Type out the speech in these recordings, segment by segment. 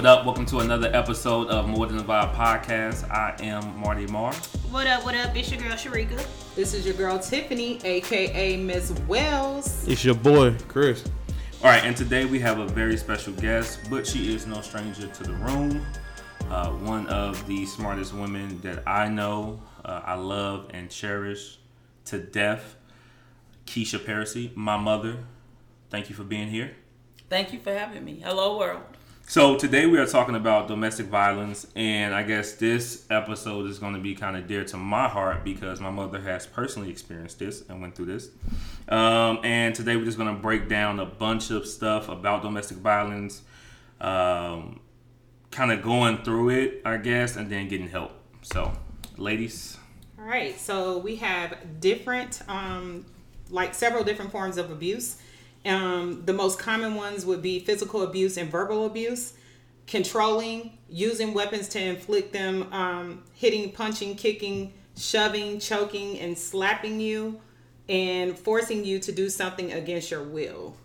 What up? Welcome to another episode of More Than a Vibe podcast. I am Marty Marr. What up, what up? It's your girl Sharika. This is your girl Tiffany, aka Miss Wells. It's your boy, Chris. All right, and today we have a very special guest, but she is no stranger to the room. Uh, one of the smartest women that I know, uh, I love and cherish to death, Keisha Parisi, my mother. Thank you for being here. Thank you for having me. Hello, world. So today we are talking about domestic violence, and I guess this episode is going to be kind of dear to my heart because my mother has personally experienced this and went through this. Um, and today we're just going to break down a bunch of stuff about domestic violence, um, kind of going through it, I guess, and then getting help. So, ladies. All right, so we have different, um, like several different forms of abuse. Um, the most common ones would be physical abuse and verbal abuse, controlling, using weapons to inflict them, um, hitting, punching, kicking, shoving, choking, and slapping you, and forcing you to do something against your will.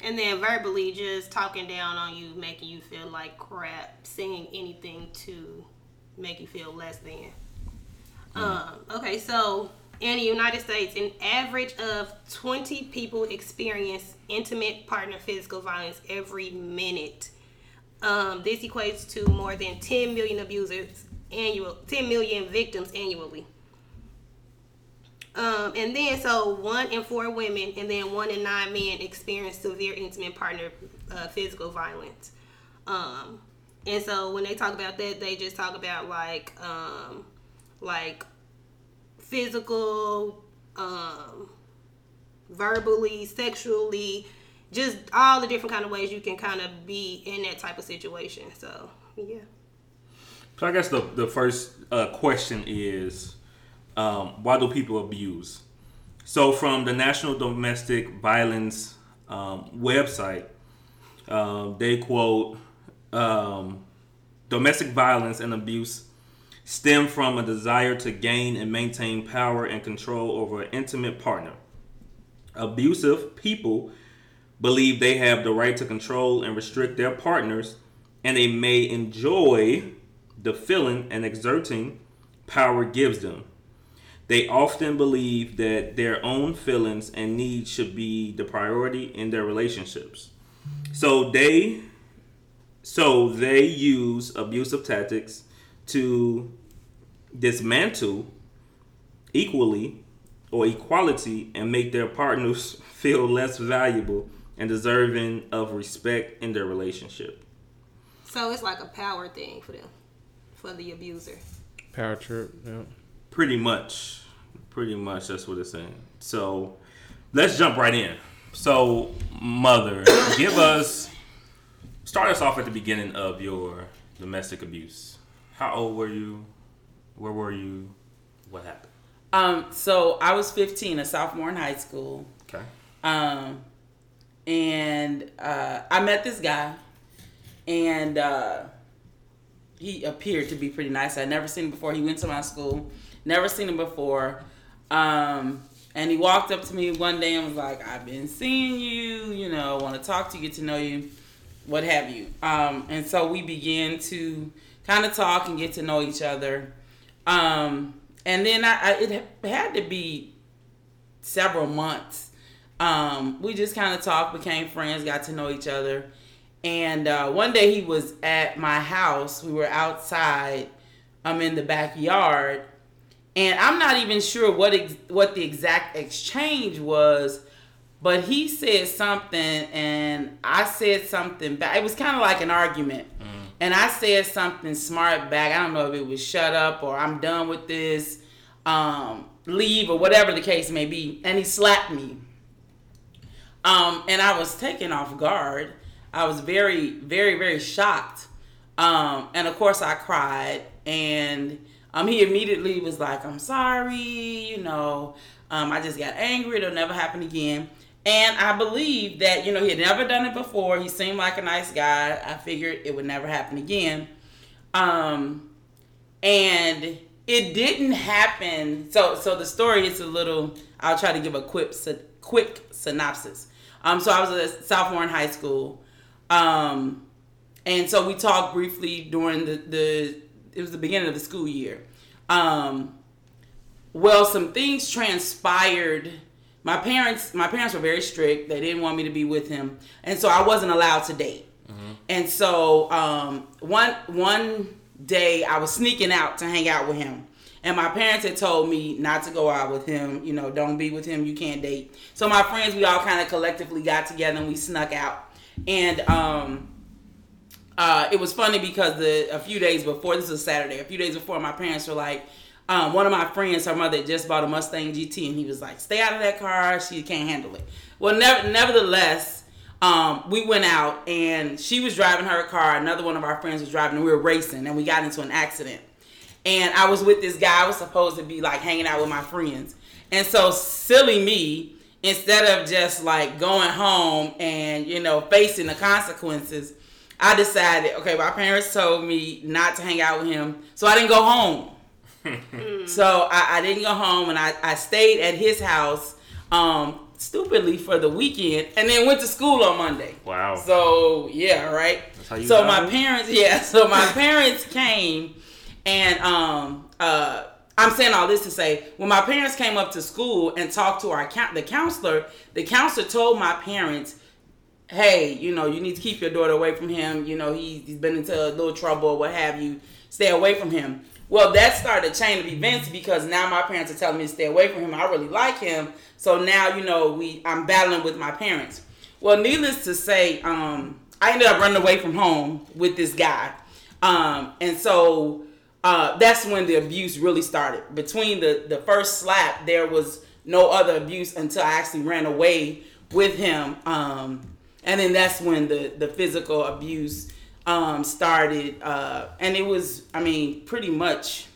And then verbally just talking down on you, making you feel like crap, saying anything to make you feel less than. Um, okay, so in the United States, an average of 20 people experience intimate partner physical violence every minute. Um, this equates to more than 10 million abusers annual, 10 million victims annually. Um, and then, so one in four women and then one in nine men experience severe intimate partner uh, physical violence. Um, and so when they talk about that, they just talk about like, um, like physical, um, verbally, sexually, just all the different kind of ways you can kind of be in that type of situation. So yeah. So I guess the the first uh, question is, um, why do people abuse? So from the National Domestic Violence um, website, um, they quote, um, "Domestic violence and abuse stem from a desire to gain and maintain power and control over an intimate partner. Abusive people." Believe they have the right to control and restrict their partners, and they may enjoy the feeling and exerting power gives them. They often believe that their own feelings and needs should be the priority in their relationships. So they so they use abusive tactics to dismantle equally or equality and make their partners feel less valuable and deserving of respect in their relationship. So it's like a power thing for them, for the abuser. Power trip. Yeah. Pretty much. Pretty much that's what it's saying. So let's jump right in. So, mother, give us start us off at the beginning of your domestic abuse. How old were you? Where were you? What happened? Um, so I was 15, a sophomore in high school. Okay. Um, and uh, I met this guy, and uh, he appeared to be pretty nice. I'd never seen him before. He went to my school, never seen him before. Um, and he walked up to me one day and was like, "I've been seeing you. You know, want to talk to you, get to know you, what have you." Um, and so we began to kind of talk and get to know each other. Um, and then I, I, it had to be several months um, we just kind of talked, became friends, got to know each other. And uh, one day he was at my house. We were outside. I'm in the backyard, and I'm not even sure what ex- what the exact exchange was. But he said something, and I said something back. It was kind of like an argument, mm. And I said something smart back. I don't know if it was "shut up" or "I'm done with this," um, leave or whatever the case may be. And he slapped me. Um, and I was taken off guard. I was very, very, very shocked. Um, and of course, I cried. And um, he immediately was like, I'm sorry, you know, um, I just got angry. It'll never happen again. And I believe that, you know, he had never done it before. He seemed like a nice guy. I figured it would never happen again. Um, and it didn't happen. So, so the story is a little, I'll try to give a quick, quick synopsis. Um, so I was a sophomore in high school. Um, and so we talked briefly during the the it was the beginning of the school year. Um, well, some things transpired. My parents, my parents were very strict. They didn't want me to be with him, and so I wasn't allowed to date. And so um, one one day I was sneaking out to hang out with him, and my parents had told me not to go out with him. You know, don't be with him. You can't date. So my friends, we all kind of collectively got together and we snuck out. And um, uh, it was funny because the a few days before this was Saturday, a few days before, my parents were like, um, one of my friends, her mother just bought a Mustang GT, and he was like, "Stay out of that car. She can't handle it." Well, never, nevertheless, um, we went out, and she was driving her car. Another one of our friends was driving, and we were racing, and we got into an accident. And I was with this guy. I was supposed to be like hanging out with my friends, and so silly me, instead of just like going home and you know facing the consequences. I decided, okay, my parents told me not to hang out with him, so I didn't go home. So I, I didn't go home and I, I stayed at his house um, stupidly for the weekend and then went to school on Monday. Wow. So yeah, right. how you So got my it? parents, yeah. So my parents came, and um, uh, I'm saying all this to say, when my parents came up to school and talked to our count, the counselor, the counselor told my parents, "Hey, you know, you need to keep your daughter away from him. You know, he, he's been into a little trouble or what have you. Stay away from him." Well, that started a chain of events because now my parents are telling me to stay away from him. I really like him, so now you know we I'm battling with my parents. Well, needless to say, um, I ended up running away from home with this guy, um, and so uh, that's when the abuse really started. Between the the first slap, there was no other abuse until I actually ran away with him, um, and then that's when the the physical abuse um, started, uh, and it was, I mean, pretty much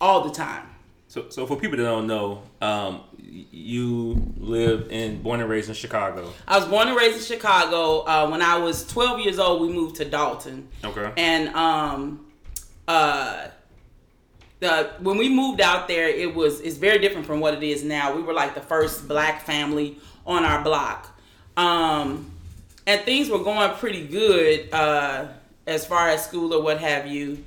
all the time. So, so for people that don't know, um, you live in, born and raised in Chicago. I was born and raised in Chicago. Uh, when I was 12 years old, we moved to Dolton. Okay. And um, uh, the when we moved out there, it was it's very different from what it is now. We were like the first black family on our block, um, and things were going pretty good uh, as far as school or what have you.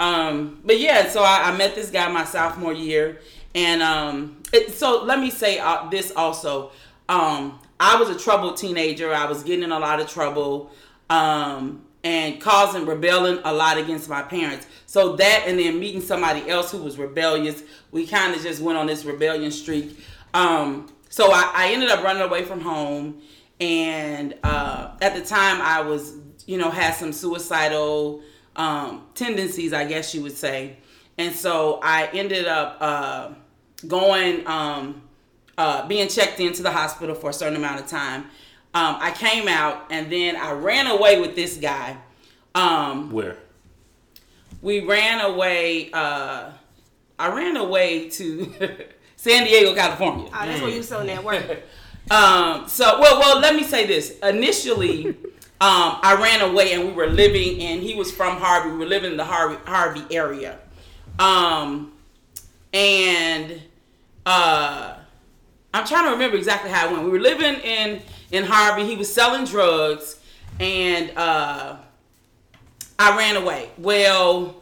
Um, but yeah, so I, I met this guy my sophomore year, and um, it, so let me say uh, this also. Um, I was a troubled teenager. I was getting in a lot of trouble, um, and causing rebelling a lot against my parents. So that, and then meeting somebody else who was rebellious, we kind of just went on this rebellion streak. Um, so I, I ended up running away from home, and uh, at the time I was, you know, had some suicidal um, tendencies, I guess you would say. And so I ended up uh, going, um, uh, being checked into the hospital for a certain amount of time. Um, I came out and then I ran away with this guy. Um, Where? we ran away. Uh, I ran away to San Diego, California. Oh, that's where you selling that work. Um, so well, well, let me say this. Initially, um, I ran away and we were living and He was from Harvey. We were living in the Harvey Harvey area, um, and uh, I'm trying to remember exactly how it went. We were living in in Harvey. He was selling drugs, and uh, I ran away. Well.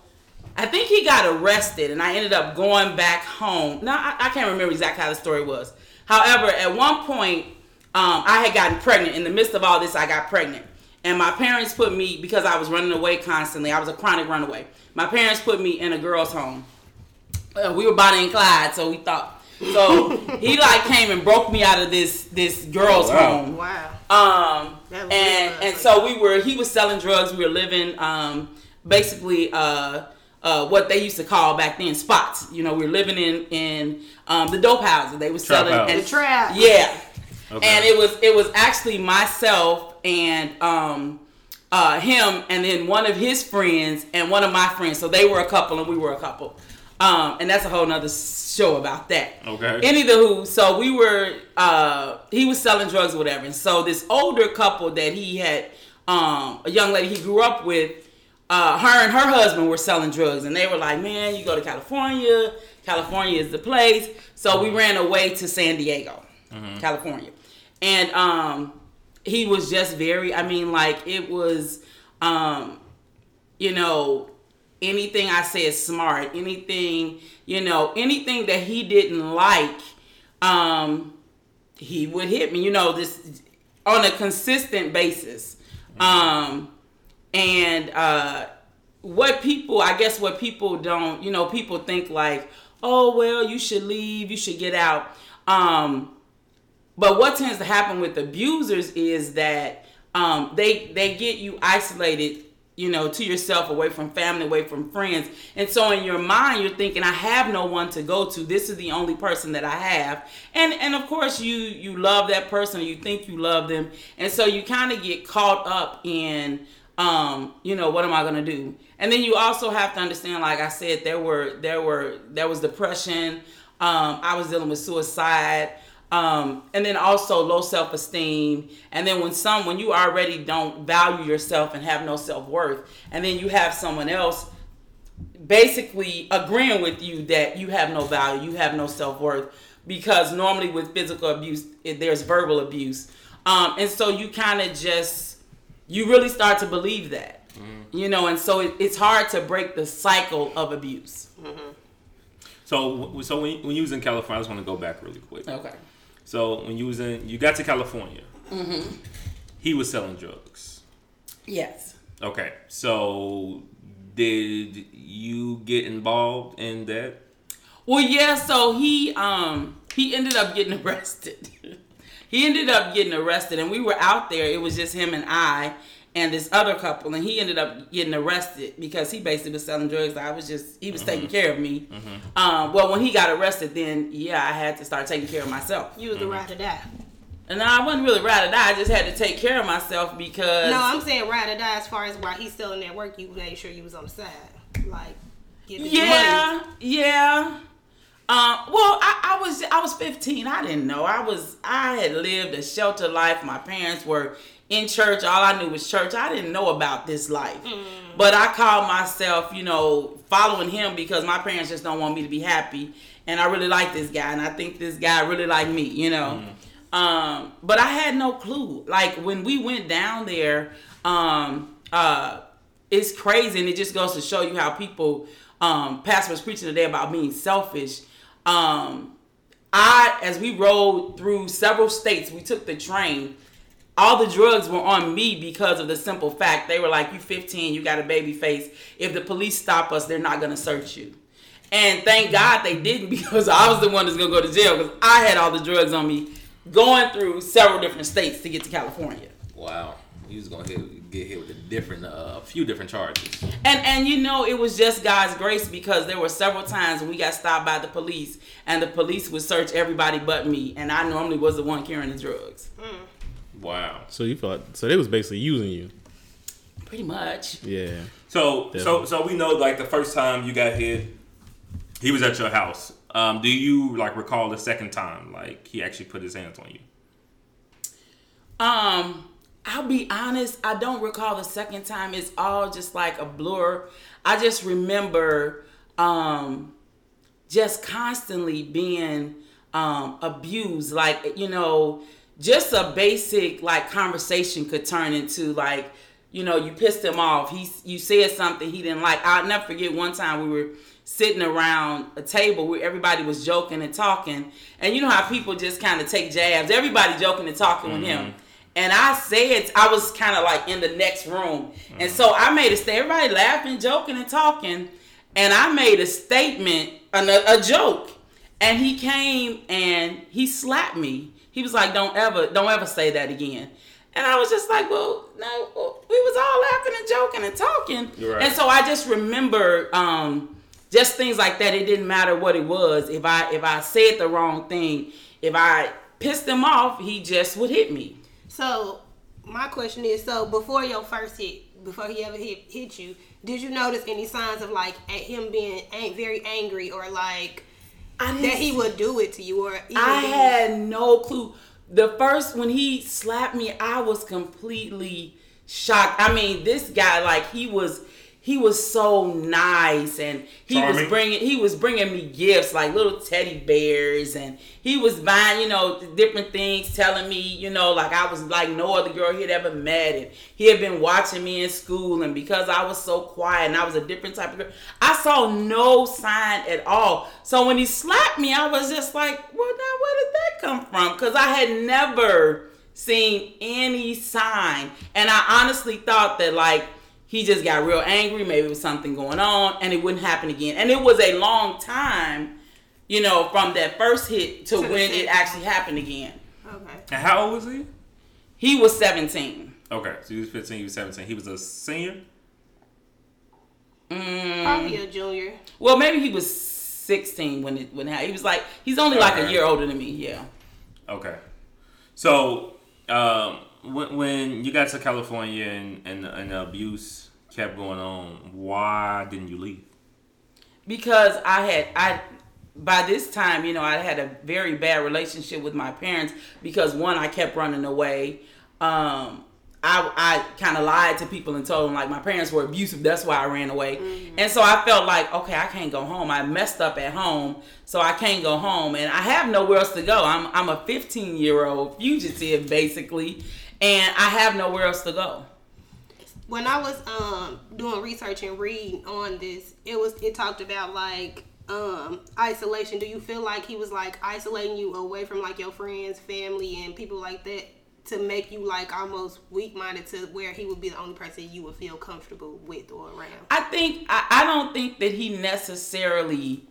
I think he got arrested, and I ended up going back home. Now I, I can't remember exactly how the story was. However, at one point, um, I had gotten pregnant. In the midst of all this, I got pregnant, and my parents put me because I was running away constantly. I was a chronic runaway. My parents put me in a girls' home. Uh, we were Bonnie and Clyde, so we thought. So he like came and broke me out of this this girls' Oh, wow. home. Wow. Um, That was and and so we were. He was selling drugs. We were living um, basically uh, uh, what they used to call back then spots. You know, we were living in in um, the dope houses. They were Trap selling house. and The trap. Yeah, Okay. and it was it was actually myself and um, uh, him, and then one of his friends and one of my friends. So they were a couple, and we were a couple. Um, and that's a whole nother show about that. Okay. Any the who, so we were uh he was selling drugs or whatever. And so this older couple that he had um a young lady he grew up with, uh her and her husband were selling drugs and they were like, Man, you go to California, California is the place. So we ran away to San Diego, California. And um he was just very I mean like it was Um, you know, anything I said smart, anything, you know, anything that he didn't like, um, he would hit me, you know, this on a consistent basis. Um, and uh, what people, I guess, what people don't, you know, people think like, oh well, you should leave, you should get out. Um, but what tends to happen with abusers is that um, they they get you isolated you know, to yourself, away from family, away from friends. And so in your mind, you're thinking, I have no one to go to. This is the only person that I have. And and of course you you love that person, you think you love them. And so you kind of get caught up in um, you know, what am I gonna do? And then you also have to understand, like I said, there were there were there was depression. Um, I was dealing with suicide um, and then also low self esteem. And then when some when you already don't value yourself and have no self worth, and then you have someone else basically agreeing with you that you have no value, you have no self worth, because normally with physical abuse it, there's verbal abuse, um, and so you kind of just you really start to believe that, mm-hmm. you know, and so it, it's hard to break the cycle of abuse. Mm-hmm. So, so when, when you was in California, I just want to go back really quick. Okay. So when you was in, you got to California. Mm-hmm. He was selling drugs. Yes. Okay. So did you get involved in that? Well, yeah. So he um he ended up getting arrested. He ended up getting arrested, and we were out there. It was just him and I and this other couple, and he ended up getting arrested because he basically was selling drugs. I was just he was mm-hmm. taking care of me. Mm-hmm. Um, well, when he got arrested, then yeah, I had to start taking care of myself. You was the ride or die. And I wasn't really ride or die. I just had to take care of myself because. No, I'm saying ride or die as far as while he's still in that work, you made sure you was on the side, like. Yeah, money. yeah. Um, well, I, I was I was 15. I didn't know. I was I had lived a sheltered life. My parents were in church. All I knew was church. I didn't know about this life. Mm. But I called myself, you know, following him because my parents just don't want me to be happy. And I really like this guy. And I think this guy really like me, you know. Mm. Um, but I had no clue. Like when we went down there, um, uh, it's crazy. And it just goes to show you how people, um, Pastor was preaching today about being selfish. Um, I, as we rode through several states, we took the train all the drugs were on me because of the simple fact they were like, "You 15, you got a baby face. If the police stop us, they're not gonna search you." And thank God they didn't because I was the one that's gonna go to jail because I had all the drugs on me, going through several different states to get to California. Wow, he was gonna hit, get hit with a different, a uh, few different charges. And and you know it was just God's grace because there were several times when we got stopped by the police and the police would search everybody but me, and I normally was the one carrying the drugs. Mm. Wow. So you thought so they was basically using you. Pretty much. Yeah. So Definitely. so so we know like the first time you got hit, he was at your house. Um, do you like recall the second time like he actually put his hands on you? Um, I'll be honest, I don't recall the second time. It's all just like a blur. I just remember um just constantly being um abused like you know just a basic like conversation could turn into like you know you pissed him off he you said something he didn't like i'll never forget one time we were sitting around a table where everybody was joking and talking and you know how people just kind of take jabs everybody joking and talking mm-hmm. with him mm-hmm. And i said i was kind of like in the next room mm-hmm. and so i made a statement everybody laughing joking and talking and i made a statement a, a joke and he came and he slapped me he was like, "Don't ever, don't ever say that again." And I was just like, "Well, no, we was all laughing and joking and talking." Right. And so I just remember um, just things like that. It didn't matter what it was. If I if I said the wrong thing, if I pissed him off, he just would hit me. So my question is: so before your first hit, before he ever hit hit you, did you notice any signs of like him being very angry or like? that he would do it to you, or I had no clue. The first when he slapped me, I was completely shocked. I mean, this guy, like he was, he was so nice and he was bringing he was bringing me gifts like little teddy bears and he was buying you know different things telling me you know like i was like no other girl he'd ever met and he had been watching me in school and because i was so quiet and i was a different type of girl i saw no sign at all. So when he slapped me i was just like well now where did that come from? Because i had never seen any sign. And i honestly thought that like he just got real angry. Maybe it was something going on, and it wouldn't happen again. And it was a long time, you know, from that first hit to, To when it actually happened again. Okay. And how old was he? He was 17. Okay, so he was 15, he was 17. He was a senior? Mm, Probably a junior. well, maybe he was 16 when it when it happened. He was like he's only like a year older than me. Yeah. Okay. So, um, when, when you got to California and, and, and the abuse kept going on, why didn't you leave? because I had I by this time, you know, I had a very bad relationship with my parents because one, I kept running away. Um, I I kind of lied to people and told them like my parents were abusive. That's why I ran away. And so I felt like, okay, I can't go home. I messed up at home, so I can't go home, and I have nowhere else to go. I'm I'm a 15 year old fugitive basically, and I have nowhere else to go. when I was um doing research and reading on this, it was it talked about like um isolation. Do you feel like he was like isolating you away from like your friends, family, and people like that to make you like almost weak minded to where he would be the only person you would feel comfortable with or around? I think I, I don't think that he necessarily.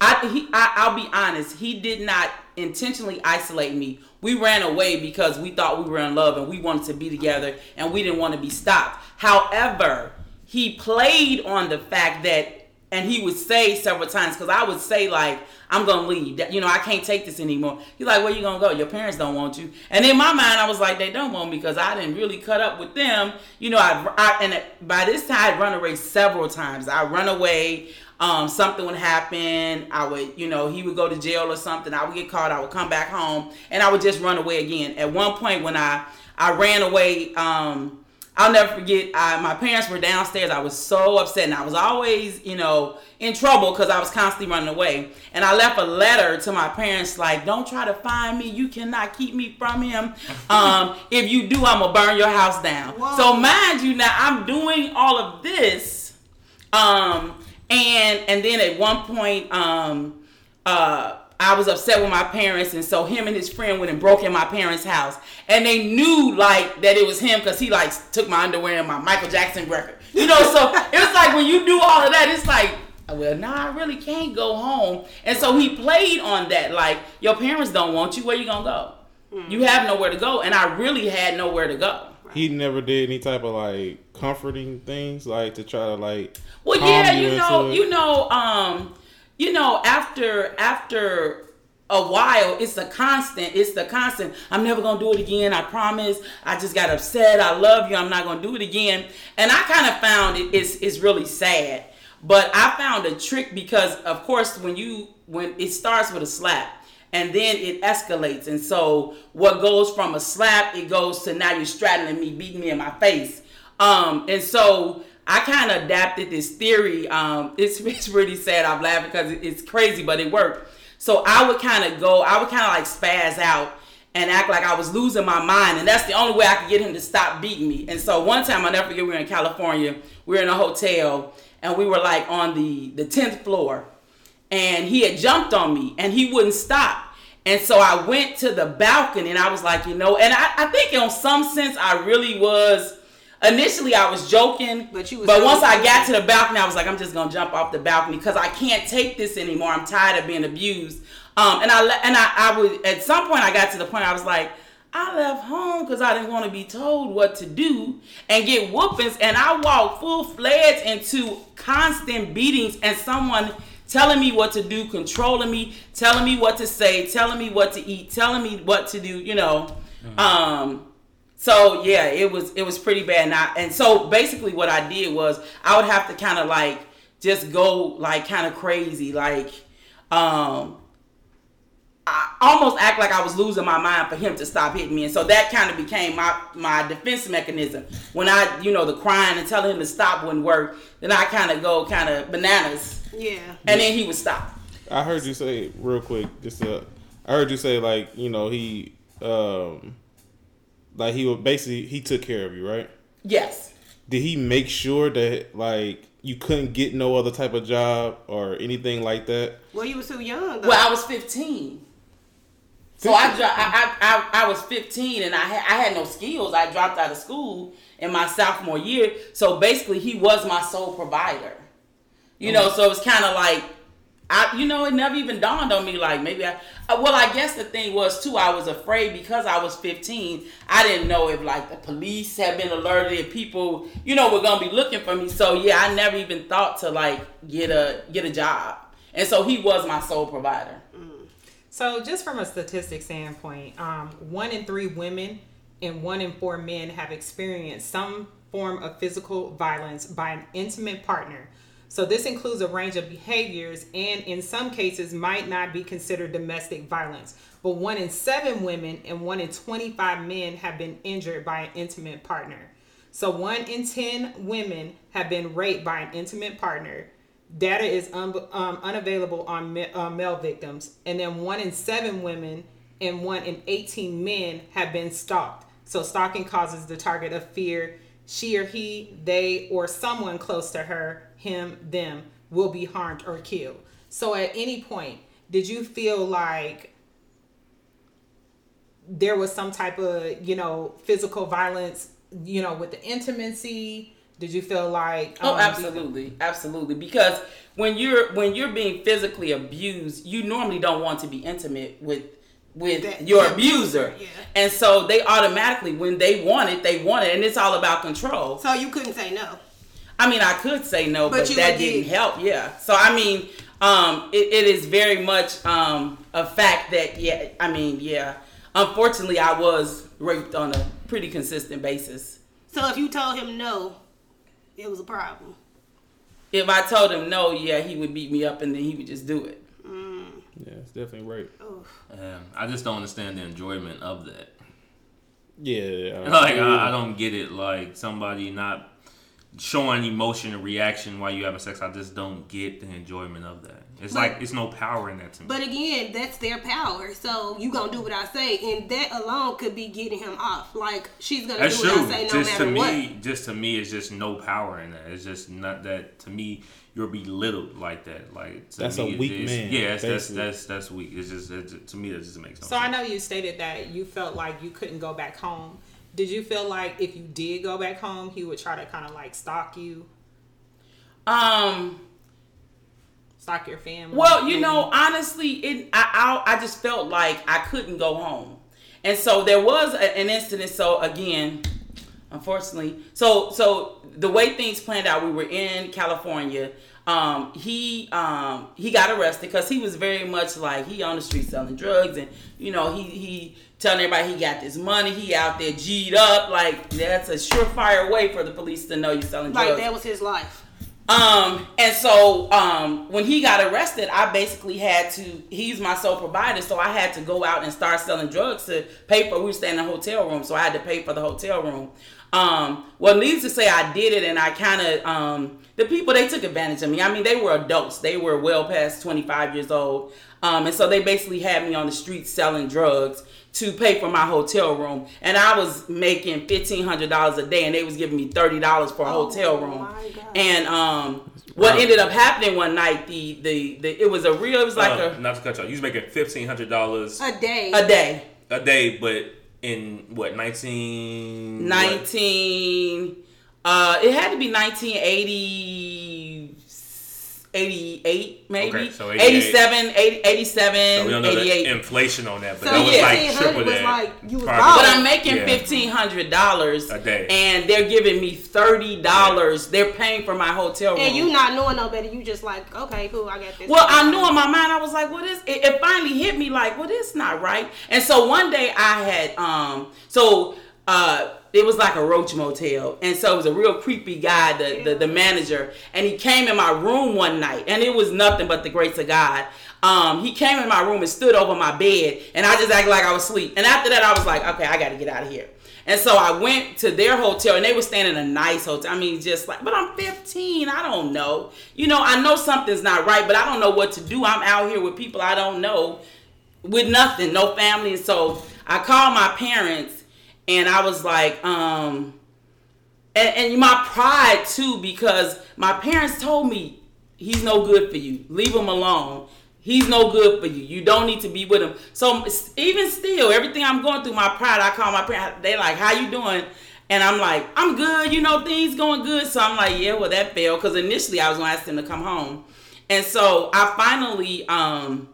I he I, I'll be honest. He did not intentionally isolate me. We ran away because we thought we were in love and we wanted to be together and we didn't want to be stopped. However, he played on the fact that, and he would say several times because I would say like, "I'm gonna leave. You know, I can't take this anymore." He's like, "Where you gonna go? Your parents don't want you." And in my mind, I was like, "They don't want me because I didn't really cut up with them." You know, I, I and by this time I'd run away several times. I run away. Um, something would happen. I would, you know, he would go to jail or something. I would get caught. I would come back home, and I would just run away again. At one point, when I I ran away. Um, I'll never forget. I, my parents were downstairs. I was so upset, and I was always, you know, in trouble because I was constantly running away. And I left a letter to my parents, like, "Don't try to find me. You cannot keep me from him. Um, if you do, I'm gonna burn your house down." Whoa. So mind you, now I'm doing all of this, um, and and then at one point, um, uh, I was upset with my parents, and so him and his friend went and broke in my parents' house, and they knew like that it was him because he like took my underwear and my Michael Jackson record, you know. So it was like when you do all of that, it's like. Well, nah, I really can't go home, and so he played on that. Like your parents don't want you, where you gonna go? You have nowhere to go, and I really had nowhere to go. He never did any type of like comforting things, like to try to like. Well, yeah, you you know, it. you know, um, you know, after after a while, it's a constant. It's the constant. I'm never gonna do it again. I promise. I just got upset. I love you. I'm not gonna do it again. And I kind of found it. It's it's really sad. But I found a trick because, of course, when you when it starts with a slap and then it escalates, and so what goes from a slap, it goes to now you're straddling me, beating me in my face. Um, and so I kind of adapted this theory. Um, it's, it's really sad. I'm laughing because it's crazy, but it worked. So I would kind of go, I would kind of like spaz out and act like I was losing my mind. And that's the only way I could get him to stop beating me. And so one time, I'll never forget, we were in California. We were in a hotel and we were like on the, the 10th floor. And he had jumped on me and he wouldn't stop. And so I went to the balcony and I was like, you know, and I, I think in some sense I really was. Initially, I was joking, But you was but once I got to the balcony, I was like, I'm just gonna jump off the balcony because I can't take this anymore. I'm tired of being abused. Um, and I and I, I would at some point I got to the point I was like, I left home because I didn't want to be told what to do and get whoopings, and I walked full fledged into constant beatings and someone telling me what to do, controlling me, telling me what to say, telling me what to eat, telling me what to do. You know. Um, so yeah, it was it was pretty bad. And, I, and so basically, what I did was I would have to kind of like just go like kind of crazy, like um I almost act like I was losing my mind for him to stop hitting me, and so that kind of became my my defense mechanism. When I, you know, the crying and telling him to stop wouldn't work, then I kind of go kind of bananas, Yeah. and then he would stop. I heard you say real quick. Just uh, I heard you say like you know he um like he would basically he took care of you, right? Yes. Did he make sure that like you couldn't get no other type of job or anything like that? Well, you were too young. Though. Well, I was 15. So I, dro- I, I, I, I was 15 and I, ha- I had no skills. I dropped out of school in my sophomore year. So basically, he was my sole provider. You know, so it was kind of like, I, you know, it never even dawned on me like maybe I, uh, well, I guess the thing was too, I was afraid because I was 15. I didn't know if like the police had been alerted, if people, you know, were gonna be looking for me. So yeah, I never even thought to like get a get a job. And so he was my sole provider. So, just from a statistic standpoint, um, one in three women and one in four men have experienced some form of physical violence by an intimate partner. So, this includes a range of behaviors and, in some cases, might not be considered domestic violence. But one in seven women and one in 25 men have been injured by an intimate partner. So, one in 10 women have been raped by an intimate partner data is un- um, unavailable on ma- uh, male victims. And then one in seven women and one in 18 men have been stalked. So stalking causes the target of fear. She or he they or someone close to her him them will be harmed or killed. So at any point did you feel like there was some type of you know physical violence you know with the intimacy did you feel like Oh, um, absolutely, absolutely. Because when you're when you're being physically abused, you normally don't want to be intimate with with That- your that abuser, yeah. and so they automatically, when they want it, they want it, and it's all about control. so you couldn't say no. I mean, I could say no, But but, that did. didn't help. Yeah. So I mean, um, it, it is very much um, a fact that yeah. I mean, yeah. Unfortunately, I was raped on a pretty consistent basis. So if you told him no, it was a problem. If I told him no, yeah, he would beat me up, and then he would just do it. Yeah, it's definitely rape. Um, I just don't understand the enjoyment of that. Yeah, uh, Like I, I don't get it. Like somebody not showing emotion and reaction while you having sex. I just don't get the enjoyment of that. It's But- like it's no power in that to me. But again, that's their power. So you gonna do what I say, and that alone could be getting him off. Like she's gonna That's do true. what I say no just matter to what. me, just to me, it's just no power in that. It's just not that. To me, you're belittled like that. Like to That's me, a it weak is- man, Yeah, that's, that's that's that's weak. It's just it's, to me that just makes no So I know you stated that you felt like you couldn't go back home. Did you feel like if you did go back home, he would try to kind of like stalk you, Um. Stalk your family? Well, you know, honestly, it I, I I just felt like I couldn't go home, and so there was a, an incident. So again, unfortunately, so so the way things planned out, we were in California. Um, he um he got arrested because he was very much like he on the street selling drugs, and you know he he telling everybody he got this money, he out there g'd up. Like that's a surefire way for the police to know you're selling Like drugs. that was his life. Um, and so um, when he got arrested, I basically had to. He's my sole provider, so I had to go out and start selling drugs to pay for. We were staying in a hotel room, so I had to pay for the hotel room. Um, well, needless to say, I did it, and I kind of um, the people they took advantage of me. I mean, they were adults; they were well past twenty five years old, um, and so they basically had me on the street selling drugs to pay for my hotel room, and I was making fifteen hundred dollars a day, and they was giving me thirty dollars for a Oh, hotel room. And um, what Wow. ended up happening one night, the, the the it was a real, it was like Uh, a not to cut you off. You was making fifteen hundred dollars A day. a day, a day, but in what nineteen? nineteen. Uh, it had to be 1980, 88 maybe, Okay, so 88. 87, 80, 87, So we don't know 88. the inflation on that, but So that was yeah, like triple that. like, you was Probably. But I'm making Yeah. fifteen hundred dollars A day. and they're giving me thirty dollars. They're paying for my hotel room. and you not knowing no better, you just like, okay, cool, I got this. Well, I knew in my mind, I was like, well, this, it, it finally hit me like, well, this not right. And so one day I had, um, so uh, it was like a roach motel, and so it was a real creepy guy, the, the the manager, and he came in my room one night, and it was nothing but the grace of God. Um, he came in my room and stood over my bed, and I just acted like I was asleep. And after that, I was like, okay, I got to get out of here. And so I went to their hotel, and they were staying in a nice hotel. I mean, just like, but I'm 15. I don't know. You know, I know something's not right, but I don't know what to do. I'm out here with people I don't know, with nothing, no family. And so I called my parents, and I was like, um, and, and my pride too, because my parents told me he's no good for you. Leave him alone. He's no good for you. You don't need to be with him. So even still, everything I'm going through, my pride, I call my parents. They like, how you doing? And I'm like, I'm good. You know, things going good. So I'm like, yeah, well, that failed. Because initially I was to ask them to come home. And so I finally, um,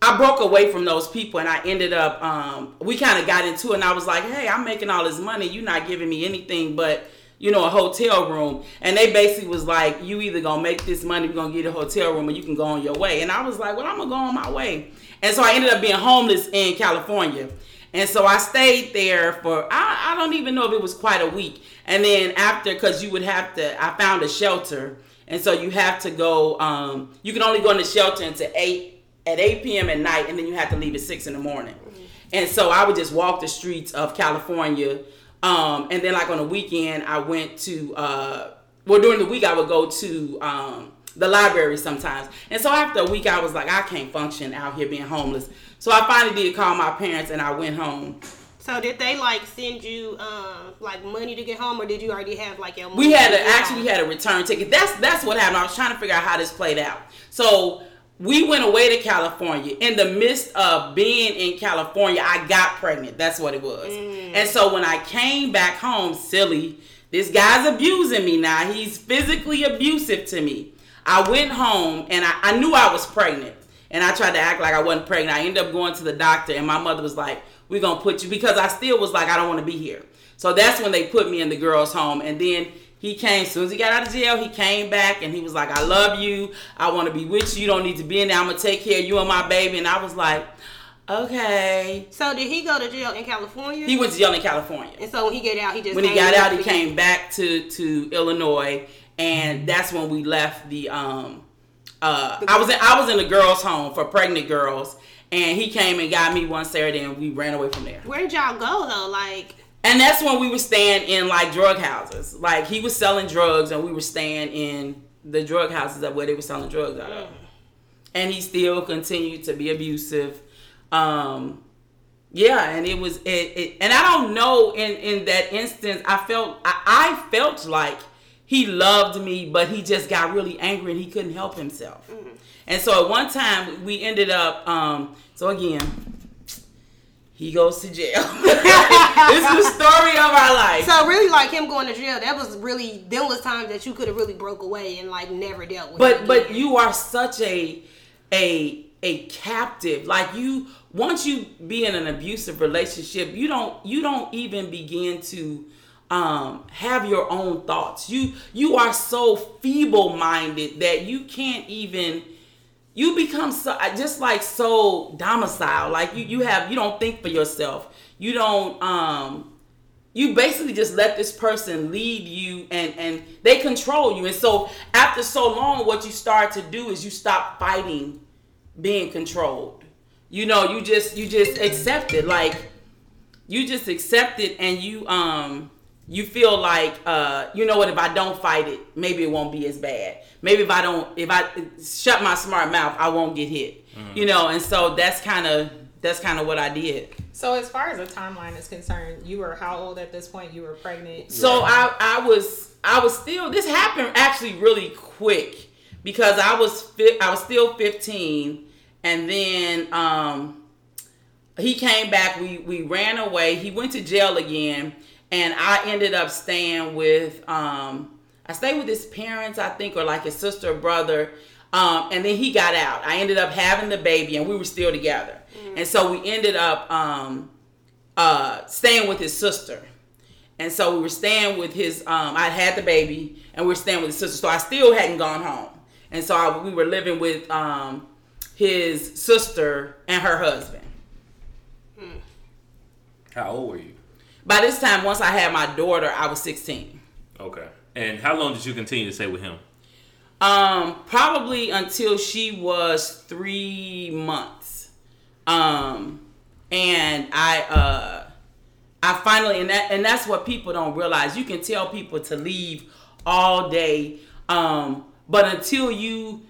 I broke away from those people and I ended up, um, we kind of got into it. And I was like, hey, I'm making all this money. You're not giving me anything but you know, a hotel room. And they basically was like, you either gonna make this money, we're gonna get a hotel room, or you can go on your way. And I was like, well, I'm gonna go on my way. And so I ended up being homeless in California. And so I stayed there for, I, I don't even know if it was quite a week. And then after, because you would have to, I found a shelter. And so you have to go, um, you can only go in the shelter until 8, at 8 p.m. at night, and then you have to leave at 6 in the morning. And so I would just walk the streets of California um, and then like on the weekend, I went to uh, well during the week I would go to um, the library sometimes. And so after a week, I was like, I can't function out here being homeless. So I finally did call my parents and I went home. So did they like send you um, like money to get home, or did you already have like your? We had to actually we had a return ticket. That's that's what happened. I was trying to figure out how this played out. So we went away to California. In the midst of being in California, I got pregnant. That's what it was. Mm. And so when I came back home, silly, this guy's abusing me now. He's physically abusive to me. I went home and I, I knew I was pregnant. And I tried to act like I wasn't pregnant. I ended up going to the doctor, and my mother was like, We're going to put you, because I still was like, I don't want to be here. So that's when they put me in the girls' home. And then he came as soon as he got out of jail. He came back and he was like, "I love you. I want to be with you. You don't need to be in there. I'm gonna take care of you and my baby." And I was like, "Okay." So did he go to jail in California? He went to jail in California. And so when he got out, he just when he got out, he came back to to Illinois, and that's when we left the um. Uh, I was in I was in a girls' home for pregnant girls, and he came and got me one Saturday, and we ran away from there. Where did y'all go though? Like and that's when we were staying in like drug houses. Like he was selling drugs, and we were staying in the drug houses of where they were selling drugs out of. And he still continued to be abusive. Um, yeah, and it was it, it, and I don't know in in that instance I felt I, I, felt like he loved me, but he just got really angry and he couldn't help himself. Mm-hmm. And so at one time we ended up um so again he goes to jail. this is the story of our life. So really, like him going to jail, that was really there was times that you could have really broke away and like never dealt with. But but you are such a a a captive. Like you once you be in an abusive relationship, you don't you don't even begin to um have your own thoughts. You you are so feeble minded that you can't even you become so just like so domicile like you you have you don't think for yourself. You don't um you basically just let this person lead you and and they control you. And so after so long what you start to do is you stop fighting being controlled. You know you just you just accept it. Like you just accept it and you um you feel like uh you know what if i don't fight it maybe it won't be as bad maybe if I don't, if I shut my smart mouth, I won't get hit. Mm-hmm. You know, and so that's kind of that's kind of what I did. So as far as the timeline is concerned, you were how old at this point? You were pregnant. So I I was I was still this happened actually really quick because I was fi- I was still 15 and then um he came back we we ran away he went to jail again and I ended up staying with um I stayed with his parents, I think, or like his sister or brother. Um, and then he got out. I ended up having the baby, and we were still together. Mm-hmm. And so we ended up um, uh, staying with his sister. And so we were staying with his. Um, I had the baby, and we were staying with his sister. So I still hadn't gone home. And so I, we were living with um, his sister and her husband. How old were you? By this time, once I had my daughter, I was 16. Okay. And how long did you continue to stay with him? Um, probably until she was three months. Um, and I, uh, I finally, and that, and that's what people don't realize. You can tell people to leave all day, um, but until you,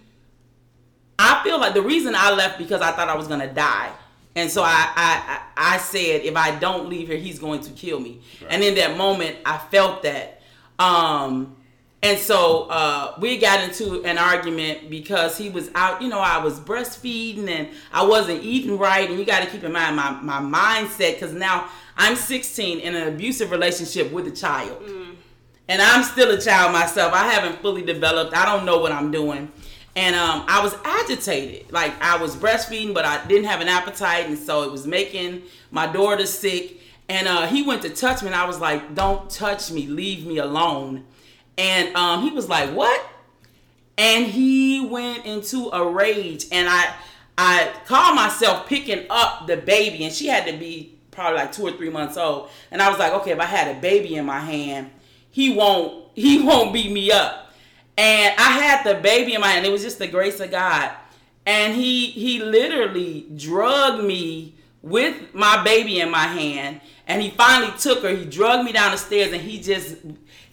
I feel like the reason I left because I thought I was gonna die. And so I, I, I I said, if I don't leave here, he's going to kill me. And in that moment, I felt that. Um, and so uh, we got into an argument because he was out. You know, I was breastfeeding and I wasn't eating right. And you got to keep in mind my, my mindset because now I'm 16 in an abusive relationship with a child. And I'm still a child myself. I haven't fully developed. I don't know what I'm doing. And um, I was agitated. Like I was breastfeeding, but I didn't have an appetite. And so it was making my daughter sick. And uh, he went to touch me, and I was like, "Don't touch me, leave me alone." And um, he was like, "What?" And he went into a rage, and I I called myself picking up the baby, and she had to be probably like two or three months old. And I was like, "Okay, if I had a baby in my hand, he won't he won't beat me up." And I had the baby in my hand. It was just the grace of God. And he he literally drugged me with my baby in my hand. And he finally took her. He drugged me down the stairs and he just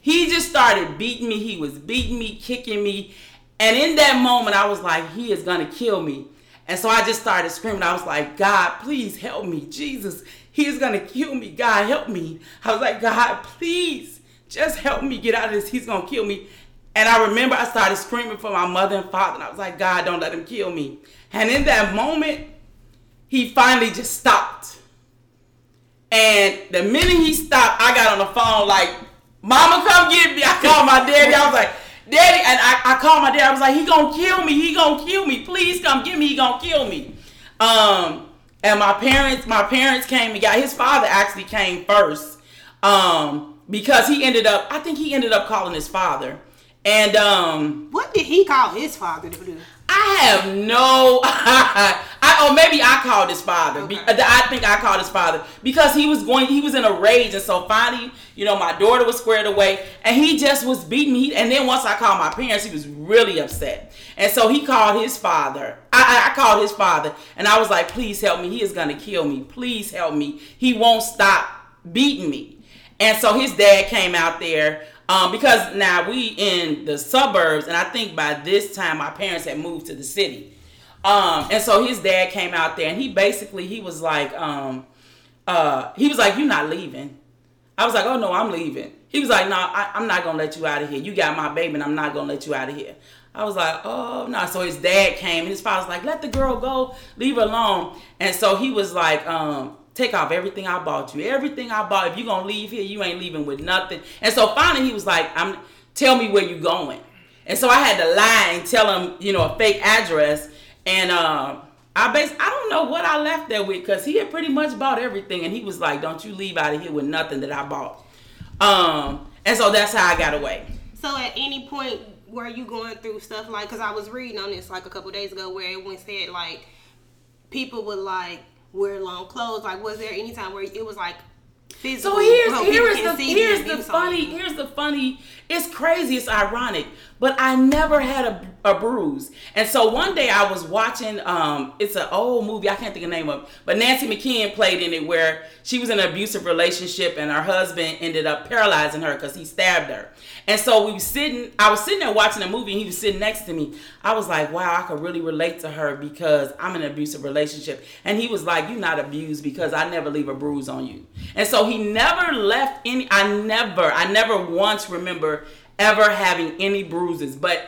he just started beating me. He was beating me, kicking me. And in that moment, I was like, he is gonna kill me. And so I just started screaming. I was like, God, please help me. Jesus, he is gonna kill me. God, help me. I was like, God, please, just help me get out of this. He's gonna kill me. And I remember I started screaming for my mother and father. And I was like, God, don't let him kill me. And in that moment, he finally just stopped. And the minute he stopped, I got on the phone like, Mama, come get me. I called my daddy. I was like, Daddy, and I, I called my dad. I was like, he gonna kill me. He gonna kill me. Please come get me. He gonna kill me. Um, and my parents, my parents came and got his father actually came first. Um, because he ended up, I think he ended up calling his father. And um, What did he call his father to do? I have no. I or maybe I called his father. Okay. I think I called his father because he was going. He was in a rage, and so finally, you know, my daughter was squared away, and he just was beating me. And then once I called my parents, he was really upset, and so he called his father. I, I, I called his father, and I was like, "Please help me. He is gonna kill me. Please help me. He won't stop beating me." And so his dad came out there um, because now we in the suburbs, and I think by this time my parents had moved to the city. Um, and so his dad came out there, and he basically he was like, um, uh, he was like, "You're not leaving." I was like, "Oh no, I'm leaving." He was like, "No, I, I'm not gonna let you out of here. You got my baby, and I'm not gonna let you out of here." I was like, "Oh no!" So his dad came, and his father was like, "Let the girl go, leave her alone." And so he was like, um, "Take off everything I bought you, everything I bought. If you're gonna leave here, you ain't leaving with nothing." And so finally, he was like, "I'm tell me where you going." And so I had to lie and tell him, you know, a fake address. And um, I base I don't know what I left there with because he had pretty much bought everything, and he was like, "Don't you leave out of here with nothing that I bought." Um, and so that's how I got away. So at any point were you going through stuff like because I was reading on this like a couple days ago where it went said like people would like wear long clothes. Like was there any time where it was like physical? So here's here's the here's the the abuse on funny here's the funny. It's crazy. It's ironic, but I never had a, a bruise. And so one day I was watching. Um, it's an old movie. I can't think of the name of, it, but Nancy McKeon played in it where she was in an abusive relationship and her husband ended up paralyzing her because he stabbed her. And so we were sitting. I was sitting there watching the movie, and he was sitting next to me. I was like, wow, I could really relate to her because I'm in an abusive relationship. And he was like, you're not abused because I never leave a bruise on you. And so he never left any. I never, I never once remember ever having any bruises, but.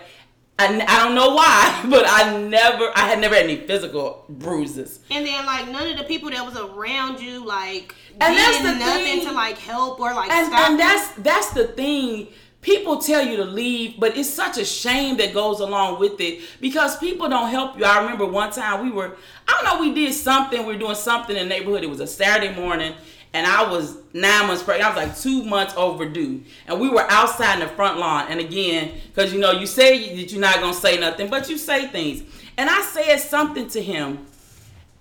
I, I don't know why, but I never, I had never had any physical bruises. And then like none of the people that was around you like And that's did the nothing thing. to like help or like and, stop and you? that's that's the thing people tell you to leave but it's such a shame that goes along with it because people don't help you i remember one time we were i don't know we did something we were doing something in the neighborhood it was a saturday morning and i was nine months pregnant. I was like two months overdue. And we were outside in the front lawn. And again because you know you say that you're not gonna say nothing but you say things. And i said something to him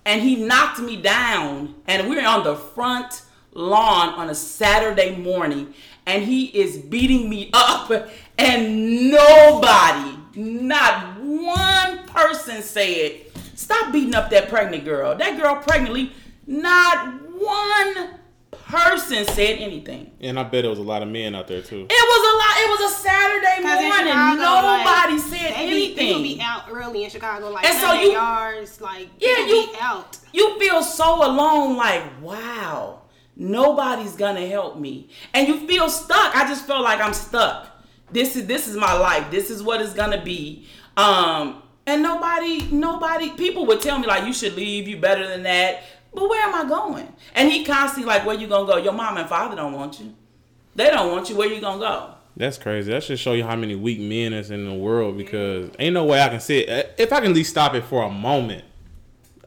and he knocked me down. And we were on the front lawn on a Saturday morning and he is beating me up. And nobody, not one person said, stop beating up that pregnant girl. That girl pregnantly, not one person said anything. And I bet there was a lot of men out there too. It was a lot. It was a Saturday morning. Chicago, Nobody like, said they be, People anything. be out early in Chicago, like And so 100 you- yards, like Yeah, you- be out. you feel so alone like wow nobody's gonna help me and you feel stuck i just feel like i'm stuck this is this is my life this is what it's gonna be um and nobody nobody people would tell me like you should leave you better than that but where am i going and he constantly like where you gonna go your mom and father don't want you they don't want you where you gonna go That's crazy. That should show you how many weak men is in the world because ain't no way I can sit. If I can at least stop it for a moment,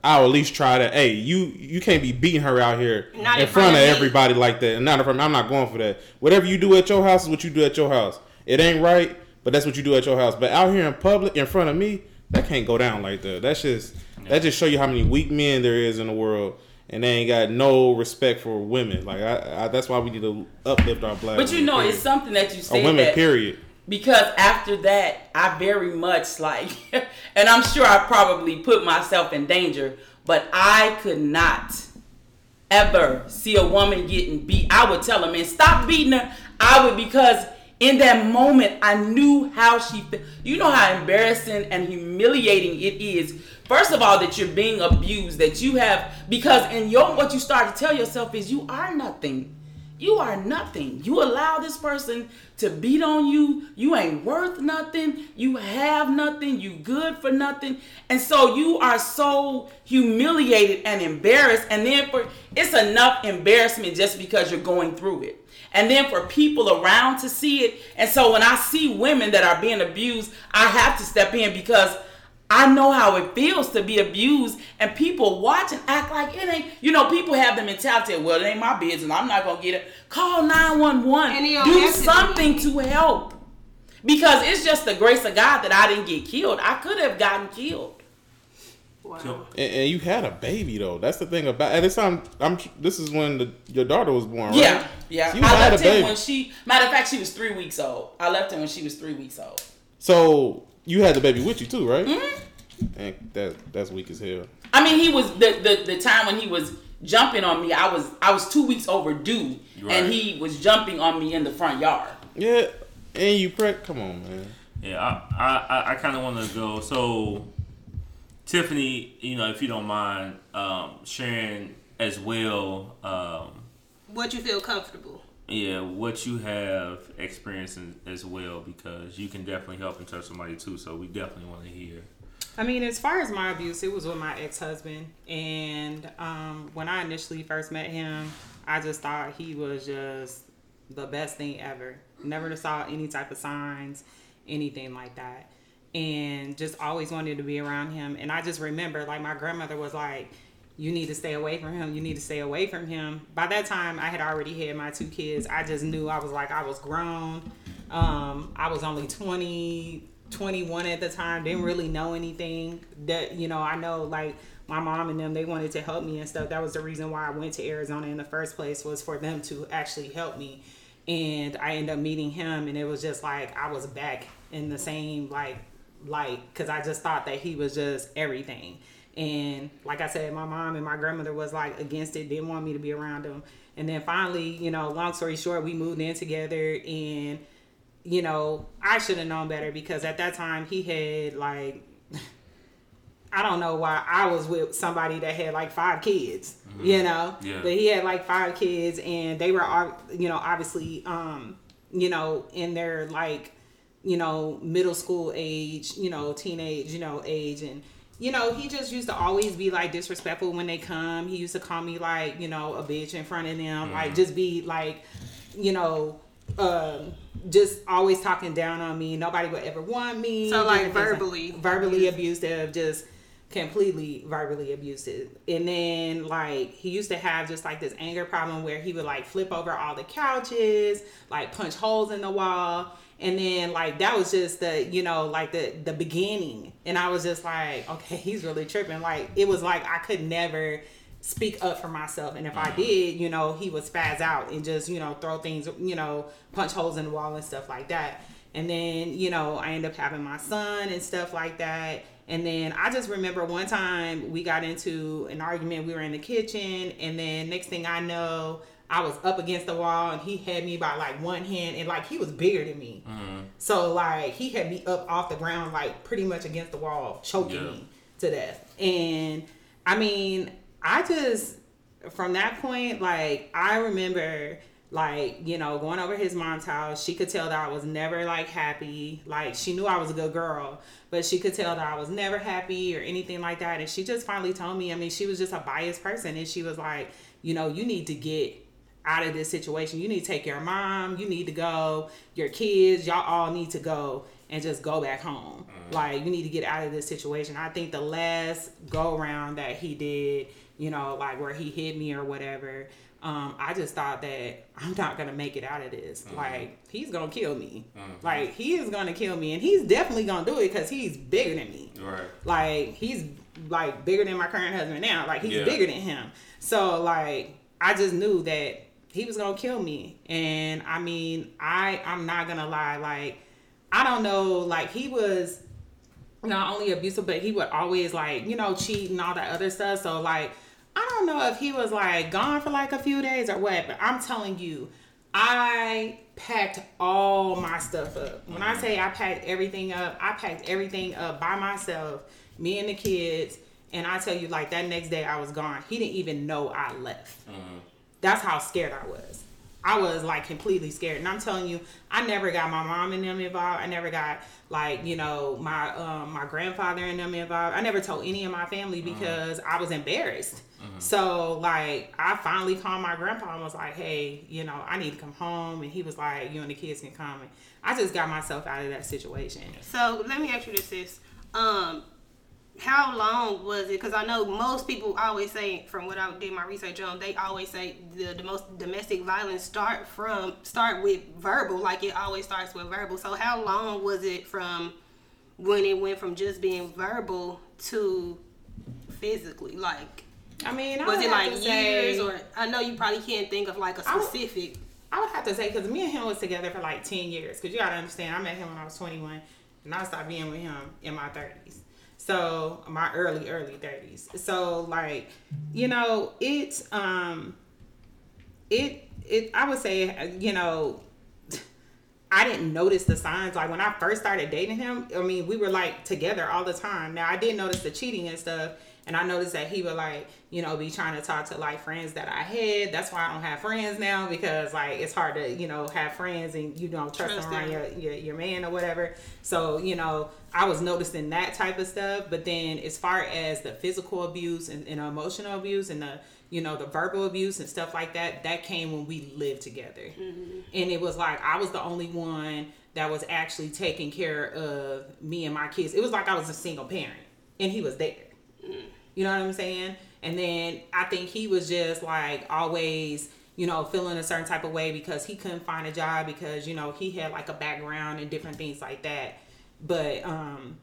I'll at least try to. Hey, you you can't be beating her out here Not in in front front of of me. everybody like that. And not in front. I'm not going for that. Whatever you do at your house is what you do at your house. It ain't right, but that's what you do at your house. But out here in public, in front of me, that can't go down like that. That's just that just show you how many weak men there is in the world. And they ain't got no respect for women. Like I, I that's why we need to uplift our black. but you women, know period. it's something that you or said women. that Period. because after that i very much like and i'm sure i probably put myself in danger but i could not ever see a woman getting beat i would tell a man stop beating her i would because in that moment i knew how she you know how embarrassing and humiliating it is first of all that you're being abused that you have because in your what you start to tell yourself is you are nothing you are nothing. You allow this person to beat on you. You ain't worth nothing. You have nothing. You good for nothing. And so you are so humiliated and embarrassed. And then for it's enough embarrassment just because you're going through it. And then for people around to see it. And so when I see women that are being abused, I have to step in because I know how it feels to be abused, and people watch and act like it ain't. You know, people have the mentality, well, it ain't my business. I'm not gonna get it. Call nine one one. Don't to be. something to help, because it's just the grace of God that I didn't get killed. I could have gotten killed. Wow. And, and you had a baby though. That's the thing about. At this time, I'm. This is when the, your daughter was born, right? Yeah, yeah. So you I had a left him baby. when she. Matter of fact, she was three weeks old. I left him when she was three weeks old. So you had the baby with you too, right? Mm-hmm. And that that's weak as hell. I mean, he was the, the the time when he was jumping on me. I was I was two weeks overdue, Right. and he was jumping on me in the front yard. Yeah. And you preg. Come on, man. yeah, I I, I kind of want to go. So, Tiffany, you know, if you don't mind um, sharing as well, um, What you feel comfortable? Yeah, what you have experienced as well, because you can definitely help and touch somebody too. So we definitely want to hear. I mean, as far as my abuse, it was with my ex husband. And um, when I initially first met him, I just thought he was just the best thing ever. Never saw any type of signs, anything like that. And just always wanted to be around him. And I just remember, like, my grandmother was like, you need to stay away from him. You need to stay away from him. By that time, I had already had my two kids. I just knew I was like, I was grown. Um, I was only 20, 21 at the time. Didn't really know anything. That, you know, I know like my mom and them, they wanted to help me and stuff. That was the reason why I went to Arizona in the first place was for them to actually help me. And I ended up meeting him, and it was just like I was back in the same like light because I just thought that he was just everything. And like I said, my mom and my grandmother was like against it, didn't want me to be around him. And then finally, you know, long story short, we moved in together and you know, I should have known better because at that time he had like I don't know why I was with somebody that had like five kids, you know. Yeah. But he had like five kids and they were you know, obviously um, you know, in their like, you know, middle school age, you know, teenage, you know, age and you know, he just used to always be like disrespectful when they come. He used to call me like, you know, a bitch in front of them, like just be like, you know, um, just always talking down on me. Nobody would ever want me. So, like, different things verbally verbally abusive, just completely verbally abusive. And then like he used to have just like this anger problem where he would like flip over all the couches, like punch holes in the wall. And then like that was just the you know like the the beginning, and I was just like, okay, he's really tripping. Like it was like I could never speak up for myself. And if I uh-huh. did, you know, he would spaz out and just, you know, throw things, you know, punch holes in the wall and stuff like that. And then, you know, I end up having my son and stuff like that. And then I just remember one time we got into an argument. We were in the kitchen, and then next thing I know, I was up against the wall, and he had me by like one hand, and like he was bigger than me. Mm-hmm. So like he had me up off the ground, like pretty much against the wall, choking Yeah. me to death. And I mean, I just from that point, like I remember like, you know, going over his mom's house, she could tell that I was never like happy. Like she knew I was a good girl, but she could tell that I was never happy or anything like that. And she just finally told me, I mean, she was just a biased person and she was like, you know, you need to get out of this situation. You need to take your mom, you need to go, your kids, y'all all need to go and just go back home. Mm. Like you need to get out of this situation. I think the last go around that he did, you know, like where he hit me or whatever, um, I just thought that I'm not gonna make it out of this. Like he's gonna kill me. Like he is gonna kill me, and he's definitely gonna do it because he's bigger than me. Right. Like he's like bigger than my current husband now. Like he's Yeah. bigger than him. So like I just knew that he was gonna kill me. And I mean, I I'm not gonna lie, like I don't know, like he was not only abusive, but he would always like, you know, cheat and all that other stuff. So like I don't know if he was like gone for like a few days or what, but I'm telling you, I packed all my stuff up. When I mm-hmm. say I packed everything up, I packed everything up by myself, me and the kids. And I tell you, like that next day I was gone. He didn't even know I left. Mm-hmm. That's how scared I was. I was like completely scared. And I'm telling you, I never got my mom and them involved. I never got like, you know, my um my grandfather and them involved. I never told any of my family mm-hmm. because I was embarrassed. So like I finally called my grandpa and was like, Hey, you know, I need to come home and he was like, You and the kids can come and I just got myself out of that situation. So let me ask you this: sis. Um, how long was it? Because I know most people always say, from what I did my research on, they always say the, the most domestic violence start from start with verbal. Like it always starts with verbal. So how long was it from when it went from just being verbal to physically? Like I mean, I was would it like to say- years? Or I know you probably can't think of like a specific. I would have to say because me and him was together for like ten years. Because you gotta understand, I met him when I was twenty one, and I stopped being with him in my thirties. So my early early thirties. So like, you know, it's um, it it I would say you know. I didn't notice the signs. Like when I first started dating him, I mean, we were like together all the time. Now I did notice the cheating and stuff, and I noticed that he would like, you know, be trying to talk to like friends that I had. That's why I don't have friends now because like it's hard to, you know, have friends and you don't trust, Trust them around your, your your man or whatever. So you know, I was noticing that type of stuff. But then as far as the physical abuse and, and emotional abuse and the you know the verbal abuse and stuff like that, that came when we lived together, mm-hmm. and it was like I was the only one that was actually taking care of me and my kids. It was like I was a single parent, and he was there. You know what I'm saying? And then I think he was just like always, you know, feeling a certain type of way because he couldn't find a job because, you know, he had like a background and different things like that. But um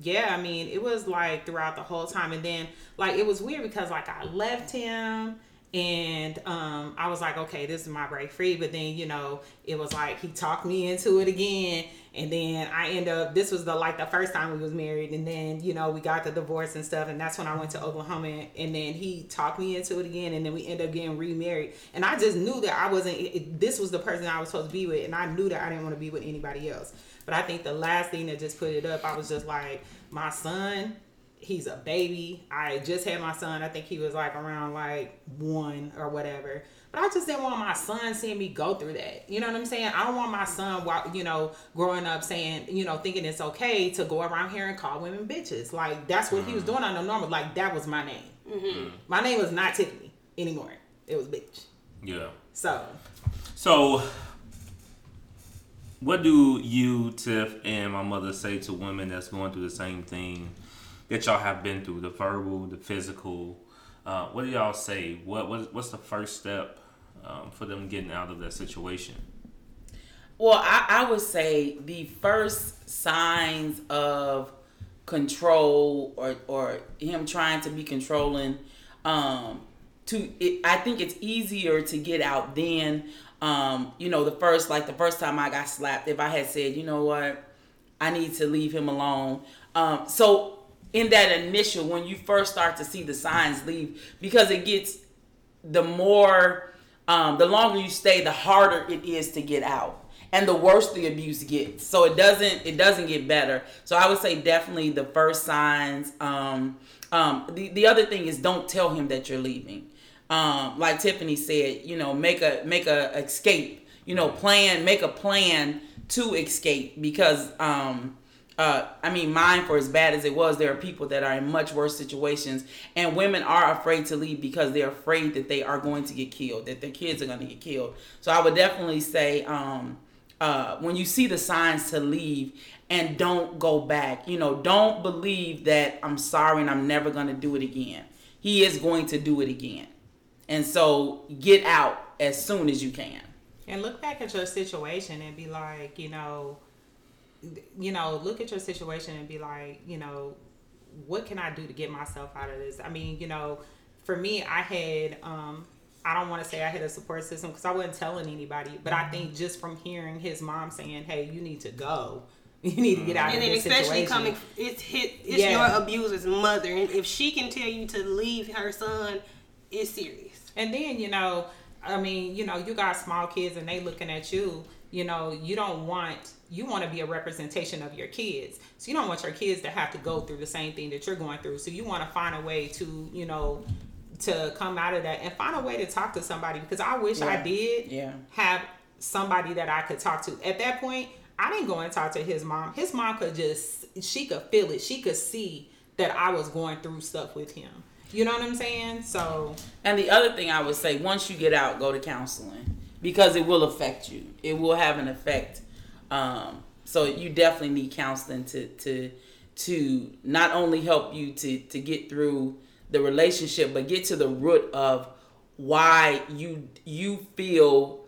yeah, I mean, it was like throughout the whole time and then like it was weird because like I left him and um I was like, okay, this is my break free, but then, you know, it was like he talked me into it again. And then I end up this was the like the first time we was married. And then, you know, we got the divorce and stuff. And that's when I went to Oklahoma. And, and then he talked me into it again. And then we end up getting remarried. And I just knew that I wasn't it, this was the person I was supposed to be with. And I knew that I didn't want to be with anybody else. But I think the last thing that just put it up, I was just like, my son, he's a baby. I just had my son. I think he was like around like one or whatever. But I just didn't want my son seeing me go through that. You know what I'm saying? I don't want my son, wa- you know, growing up saying, you know, thinking it's okay to go around here and call women bitches. Like that's what he was mm. doing on the normal. Like that was my name. Mm-hmm. Mm. My name was not Tiffany anymore. It was bitch. Yeah. So So, what do you, Tiff, and my mother say to women that's going through the same thing that y'all have been through the verbal, the physical? Uh, what do y'all say? What, what What's the first step um, for them getting out of that situation? Well, I, I would say the first signs of control or, or him trying to be controlling um, to it, I think it's easier to get out than um, you know the first like the first time I got slapped. If I had said, you know what, I need to leave him alone. Um, so in that initial when you first start to see the signs leave because it gets the more um, the longer you stay the harder it is to get out and the worse the abuse gets. So it doesn't it doesn't get better. So i would say definitely the first signs um, um, the, the other thing is don't tell him that you're leaving. Um, like tiffany said you know make a make a escape you know plan make a plan to escape because um, uh, I mean, mine for as bad as it was, there are people that are in much worse situations, and women are afraid to leave because they're afraid that they are going to get killed, that their kids are going to get killed. So I would definitely say, um, uh, when you see the signs to leave, and don't go back. You know, don't believe that I'm sorry and I'm never going to do it again. He is going to do it again, and so get out as soon as you can. And look back at your situation and be like, you know you know, look at your situation and be like, you know, what can I do to get myself out of this? I mean, you know, for me, I had, um, I don't want to say I had a support system because I wasn't telling anybody, but I think just from hearing his mom saying, "Hey, you need to go," you need to get out and of this especially situation. coming, it's hit, it's Yeah. your abuser's mother, and if she can tell you to leave her son, it's serious. And then, you know, I mean, you know, you got small kids and they looking at you, you know, you don't want you want to be a representation of your kids. So you don't want your kids to have to go through the same thing that you're going through. So you want to find a way to, you know, to come out of that and find a way to talk to somebody because I wish I did Yeah. have somebody that I could talk to. At that point, I didn't go and talk to his mom. His mom could just she could feel it. She could see that I was going through stuff with him. You know what I'm saying? So And the other thing I would say, once you get out, go to counseling because it will affect you. It will have an effect. Um, so you definitely need counseling to to to not only help you to to get through the relationship, but get to the root of why you you feel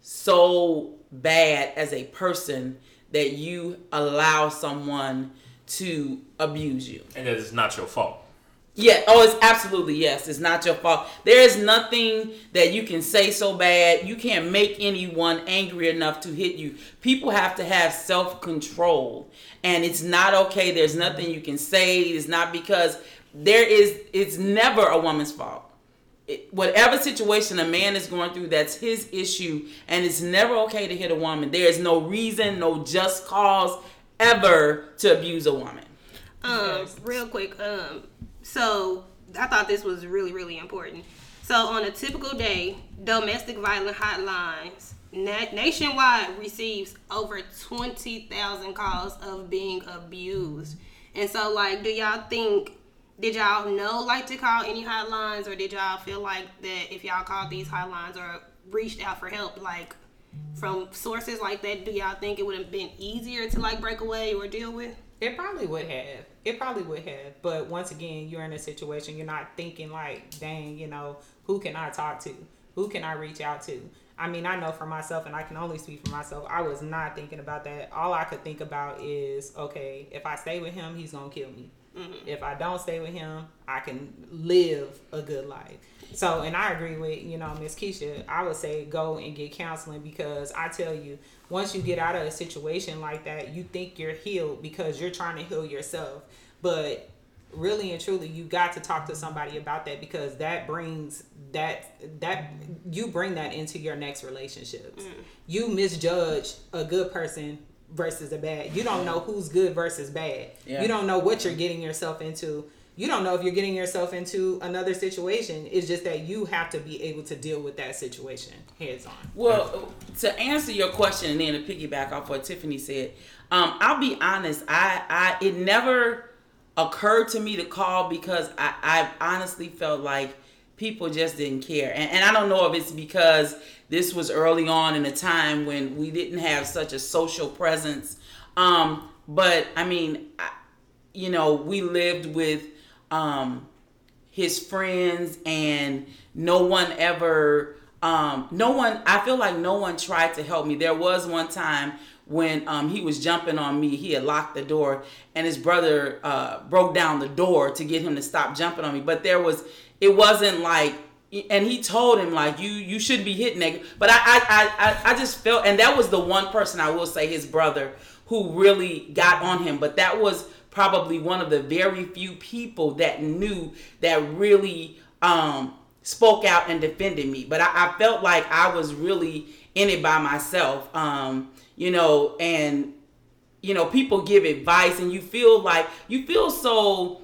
so bad as a person that you allow someone to abuse you. and that it's not your fault. Yeah. Oh, it's absolutely yes. It's not your fault. There is nothing that you can say so bad. You can't make anyone angry enough to hit you. People have to have self control, and it's not okay. There's nothing you can say. It's not because there is. It's never a woman's fault. It, whatever situation a man is going through, that's his issue, and it's never okay to hit a woman. There is no reason, no just cause ever to abuse a woman. Um, real quick, um, so I thought this was really, really important. So on a typical day, domestic violence hotlines nationwide receives over twenty thousand calls of being abused. And so, like, do y'all think? Did y'all know like to call any hotlines, or did y'all feel like that if y'all called these hotlines or reached out for help, like from sources like that, do y'all think it would have been easier to like break away or deal with? It probably would have. It probably would have. But once again, you're in a situation you're not thinking like, dang, you know, who can I talk to? Who can I reach out to? I mean, I know for myself, and I can only speak for myself. I was not thinking about that. All I could think about is, okay, if I stay with him, he's gonna kill me. Mm-hmm. If I don't stay with him, I can live a good life. So, and I agree with you know Miss Keisha. I would say go and get counseling because I tell you, once you get out of a situation like that, you think you're healed because you're trying to heal yourself, but really and truly you got to talk to somebody about that because that brings that that you bring that into your next relationships mm. you misjudge a good person versus a bad. You don't know who's good versus bad. Yeah. you don't know what you're getting yourself into. You don't know if you're getting yourself into another situation. It's just that you have to be able to deal with that situation heads on. Well, to answer your question and then to piggyback off what Tiffany said, um, I'll be honest. I, I, it never occurred to me to call because I, I honestly felt like people just didn't care, and, and I don't know if it's because this was early on in a time when we didn't have such a social presence. Um, but I mean, I, you know, we lived with um, his friends and no one ever um no one i feel like no one tried to help me. There was one time when um he was jumping on me. He had locked the door and his brother uh broke down the door to get him to stop jumping on me. But there was it wasn't like and he told him like you you shouldn't be hitting that. But I, I i i just felt and that was the one person i will say his brother who really got on him. But that was probably one of the very few people that knew that really um spoke out and defended me. But i, I felt like i was really in it by myself um you know and you know people give advice and you feel like you feel so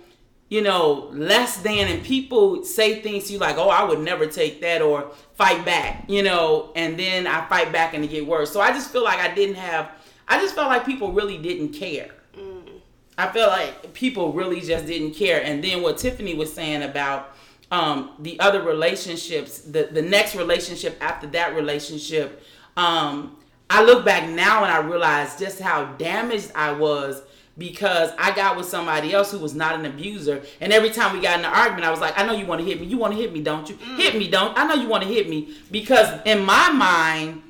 you know, less than, and people say things to you like, oh, I would never take that, or fight back, you know, and then I fight back and it get worse. So I just feel like I didn't have, I just felt like people really didn't care. Mm. I felt like people really just didn't care. And then what Tiffany was saying about um, the other relationships, the, the next relationship after that relationship, um, I look back now and I realize just how damaged I was because I got with somebody else who was not an abuser. And every time we got in an argument, I was like, I know you want to hit me. You want to hit me, don't you? Mm. Hit me, don't. I know you want to hit me. Because in my mind,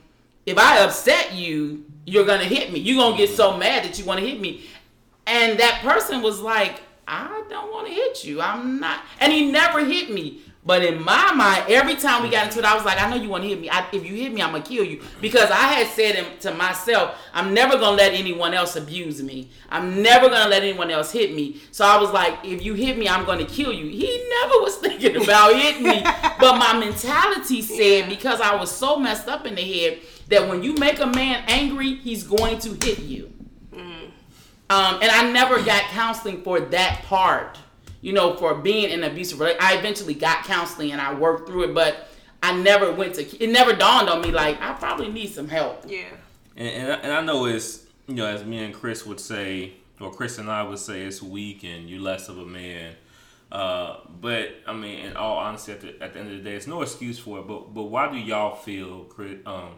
if I upset you, you're going to hit me. You're going to get so mad that you want to hit me. And that person was like, I don't want to hit you. I'm not. And he never hit me. But in my mind, every time we got into it, I was like, I know you want to hit me. I, if you hit me, I'm gonna kill you because I had said to myself, I'm never gonna let anyone else abuse me. I'm never gonna let anyone else hit me. So I was like, if you hit me, I'm gonna kill you. He never was thinking about hitting me, but my mentality said because I was so messed up in the head that when you make a man angry, he's going to hit you. Mm. Um, and I never got counseling for that part you know, for being in an abusive relationship. I eventually got counseling and I worked through it, but I never went to. It never dawned on me like I probably need some help. Yeah. And and I, and I know it's you know as me and Chris would say, or Chris and I would say, it's weak and you're less of a man. Uh, but I mean, in all honesty, at the, at the end of the day, it's no excuse for it. But but why do y'all feel, Chris, um,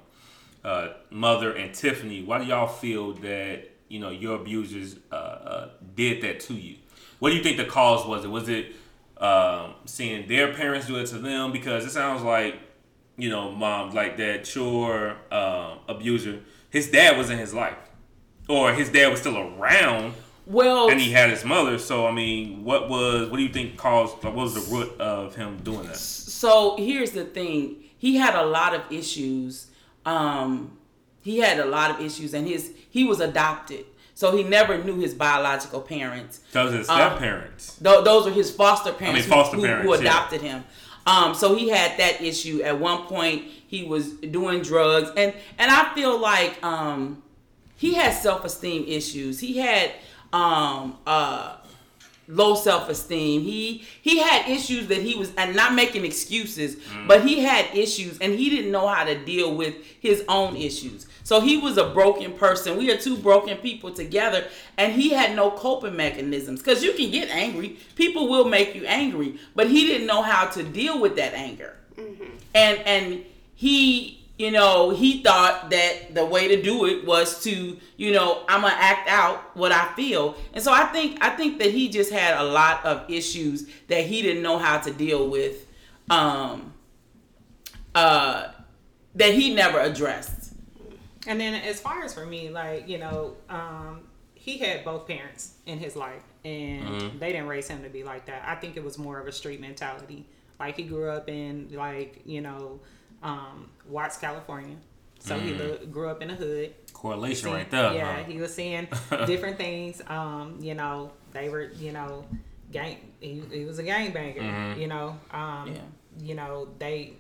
uh, Mother and Tiffany? Why do y'all feel that you know your abusers uh, uh did that to you? What do you think the cause was? It was it um, seeing their parents do it to them? Because it sounds like you know, mom, like that chore uh, abuser. His dad was in his life, or his dad was still around. Well, and he had his mother. So I mean, what was? What do you think caused? What was the root of him doing that? So here's the thing: he had a lot of issues. Um, he had a lot of issues, and his he was adopted. So he never knew his biological parents. Those are step um, parents. Th- those are his foster parents. I mean, foster who, parents who, who adopted yeah. him. Um, so he had that issue. At one point, he was doing drugs, and and I feel like um, he had self esteem issues. He had um, uh, low self esteem. He he had issues that he was and not making excuses, mm. but he had issues, and he didn't know how to deal with his own issues. So he was a broken person. We are two broken people together, and he had no coping mechanisms. Because you can get angry, people will make you angry, but he didn't know how to deal with that anger. Mm-hmm. And and he, you know, he thought that the way to do it was to, you know, I'm gonna act out what I feel. And so I think I think that he just had a lot of issues that he didn't know how to deal with. Um, uh, that he never addressed. And then as far as for me, like, you know, um, he had both parents in his life and mm-hmm. they didn't raise him to be like that. I think it was more of a street mentality. Like he grew up in like, you know, um, Watts, California. So mm-hmm. he lo- grew up in the hood. Correlation seeing, right there. Yeah, huh? he was seeing different things. Um, you know, they were, you know, gang. He, he was a gang banger. Mm-hmm. You know, um, yeah. you know they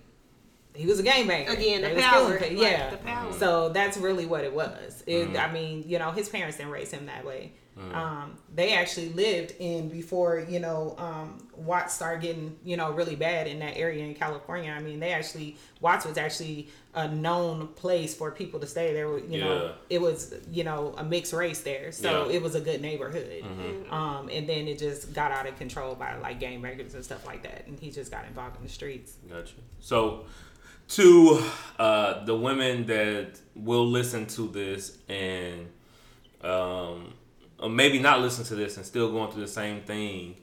he was a game banger. Again, the power. Like, yeah. The power. So that's really what it was. It, mm. I mean, you know, his parents didn't raise him that way. Mm. Um, they actually lived in before you know um, Watts started getting you know really bad in that area in California. I mean, they actually Watts was actually a known place for people to stay. There, were you yeah. know, it was you know a mixed race there, so yeah. it was a good neighborhood. Mm-hmm. Um, and then it just got out of control by like gang bangers and stuff like that, and he just got involved in the streets. Gotcha. So to uh, the women that will listen to this and um, or maybe not listen to this and still going through the same thing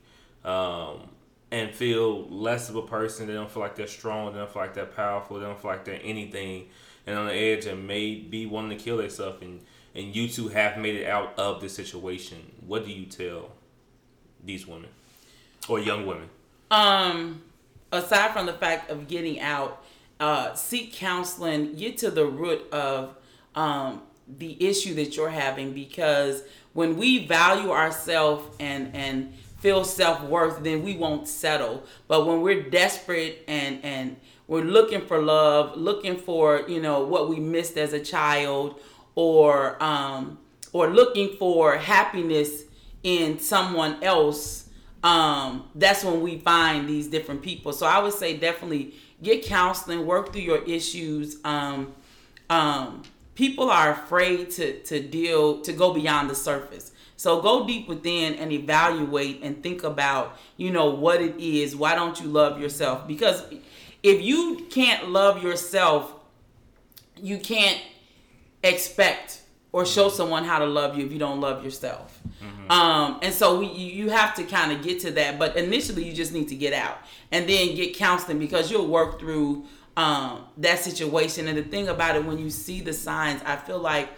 um, and feel less of a person. They don't feel like they're strong. They don't feel like they're powerful. They don't feel like they're anything. And on the edge and may be wanting to kill themselves. And, and you two have made it out of this situation. What do you tell these women or young women? Um, aside from the fact of getting out, uh, seek counseling, get to the root of um, the issue that you're having because when we value ourselves and and feel self-worth then we won't settle. But when we're desperate and and we're looking for love looking for you know what we missed as a child or um or looking for happiness in someone else um that's when we find these different people. So i would say definitely get counseling work through your issues um um people are afraid to to deal to go beyond the surface. So go deep within and evaluate and think about you know what it is. Why don't you love yourself? Because if you can't love yourself you can't expect or show someone how to love you if you don't love yourself. Um, and so we, you you have to kind of get to that but initially you just need to get out and then get counseling because you'll work through um, that situation. And the thing about it, when you see the signs, I feel like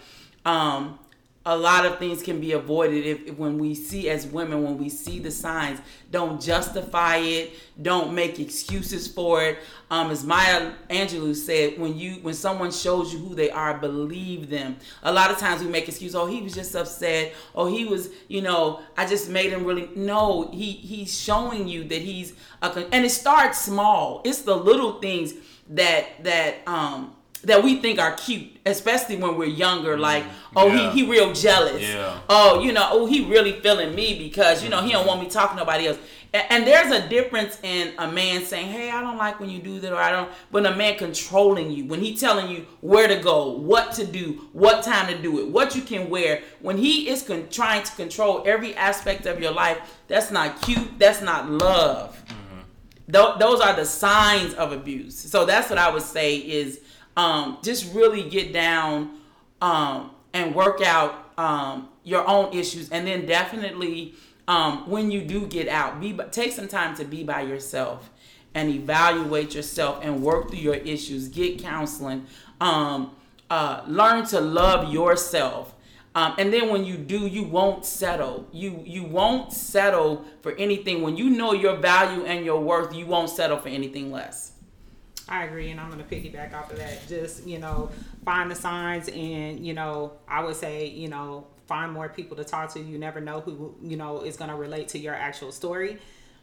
um, a lot of things can be avoided if, if when we see as women, when we see the signs, don't justify it, don't make excuses for it. Um, as Maya Angelou said, when you when someone shows you who they are, believe them. A lot of times we make excuses. Oh, he was just upset. Oh, he was, you know, I just made him really. No, he he's showing you that he's a. And it starts small. It's the little things that that um that we think are cute, especially when we're younger. Mm-hmm. Like, oh, Yeah. he he real jealous. Yeah. Oh, you know, oh, he really feeling me because you know he don't mm-hmm. want me talking to nobody else. A- And there's a difference in a man saying, "Hey, I don't like when you do that," or "I don't." When a man controlling you, when he telling you where to go, what to do, what time to do it, what you can wear, when he is con- trying to control every aspect of your life, that's not cute. That's not love. Mm-hmm. Th- those are the signs of abuse. So that's what I would say is um, just really get down um, and work out um, your own issues, and then definitely um, when you do get out, be take some time to be by yourself and evaluate yourself and work through your issues. Get counseling. Um, uh, learn to love yourself. Um, and then when you do, you won't settle. You you won't settle for anything. When you know your value and your worth, you won't settle for anything less. I agree, and I'm going to piggyback off of that. Just you know, find the signs, and you know, I would say you know, find more people to talk to. You never know who you know is going to relate to your actual story.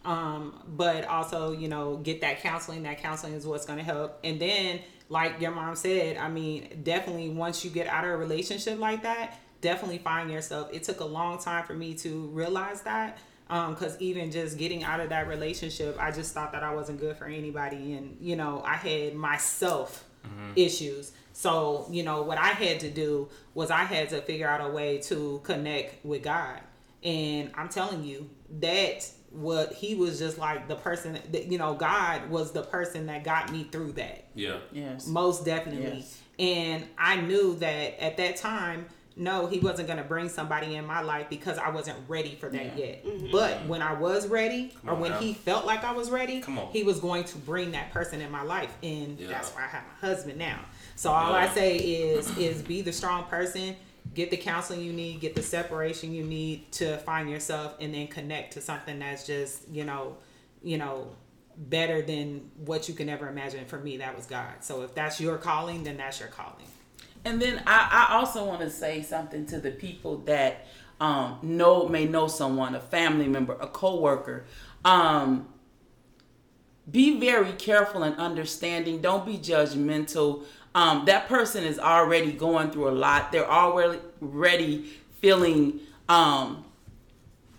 Um, but also, you know, get that counseling. That counseling is what's going to help. And then, like your mom said, I mean, definitely once you get out of a relationship like that, definitely find yourself. It took a long time for me to realize that um, because even just getting out of that relationship i just thought that i wasn't good for anybody and you know i had myself mm-hmm. issues so you know what i had to do was i had to figure out a way to connect with god and i'm telling you that what he was just like the person that you know god was the person that got me through that Yeah. Yes. most definitely. Yes. And I knew that at that time, no, he wasn't going to bring somebody in my life because I wasn't ready for that Yeah. yet. Mm-hmm. But when I was ready, or when now. he felt like I was ready, Come on. he was going to bring that person in my life, and Yeah. that's why I have my husband now. So all I say is, is be the strong person. Get the counseling you need, get the separation you need to find yourself, and then connect to something that's just you know, you know, better than what you can ever imagine. For me, that was God. So if that's your calling, then that's your calling. And then I, I also want to say something to the people that um, know may know someone, a family member, a coworker. Um, be very careful and understanding. Don't be judgmental. Um, that person is already going through a lot. They're already feeling um,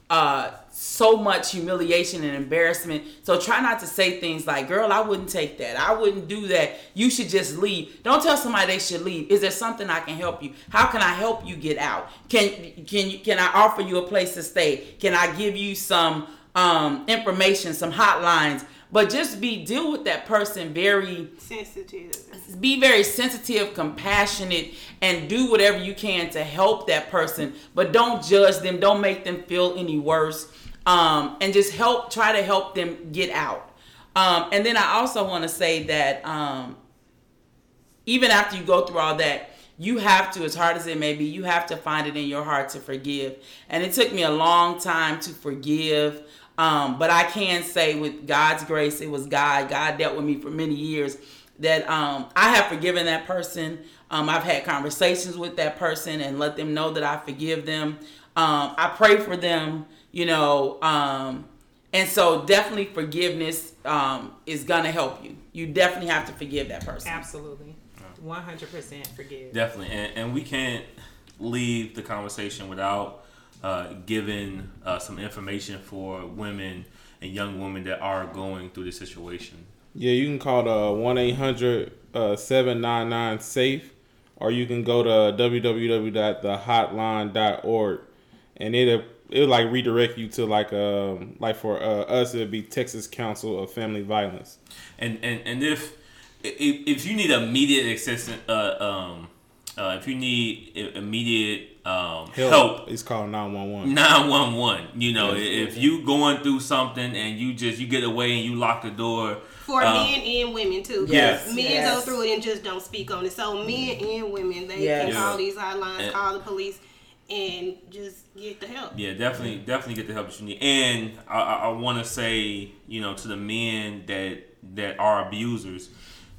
uh, so much humiliation and embarrassment. So try not to say things like, girl, I wouldn't take that. I wouldn't do that. You should just leave. Don't tell somebody they should leave. Is there something I can help you? How can I help you get out? Can can you can I offer you a place to stay? Can I give you some um, information, some hotlines? But just be deal with that person very Sensitive. be very sensitive, compassionate, and do whatever you can to help that person. But don't judge them. Don't make them feel any worse. Um, and just help, try to help them get out. Um, and then I also want to say that um, even after you go through all that, you have to, as hard as it may be, you have to find it in your heart to forgive. And it took me a long time to forgive. Um, but I can say with God's grace, it was God. God dealt with me for many years that um, I have forgiven that person. Um, I've had conversations with that person and let them know that I forgive them. Um, I pray for them, you know, um, and so definitely forgiveness um, is gonna help you. You definitely have to forgive that person. Absolutely. 100% forgive. Definitely, and, and we can't leave the conversation without uh, giving uh, some information for women and young women that are going through this situation. Yeah, you can call the one 800 799 safe, or you can go to www.thehotline.org, and it'll it'll like redirect you to like um like for uh, us it'd be Texas Council of Family Violence. And and and if if, if you need immediate assistance, uh, um, uh, if you need immediate um, help It's called 911. 911 you know Yes. if you going through something and you just you get away and you lock the door For um, men and women too. Yes. Men Yes. go through it and just don't speak on it. So men and women, they Yes. can Yeah. call these hotlines, And- call the police, and just get the help. yeah definitely definitely get the help that you need and i, I, I want to say you know to the men that that are abusers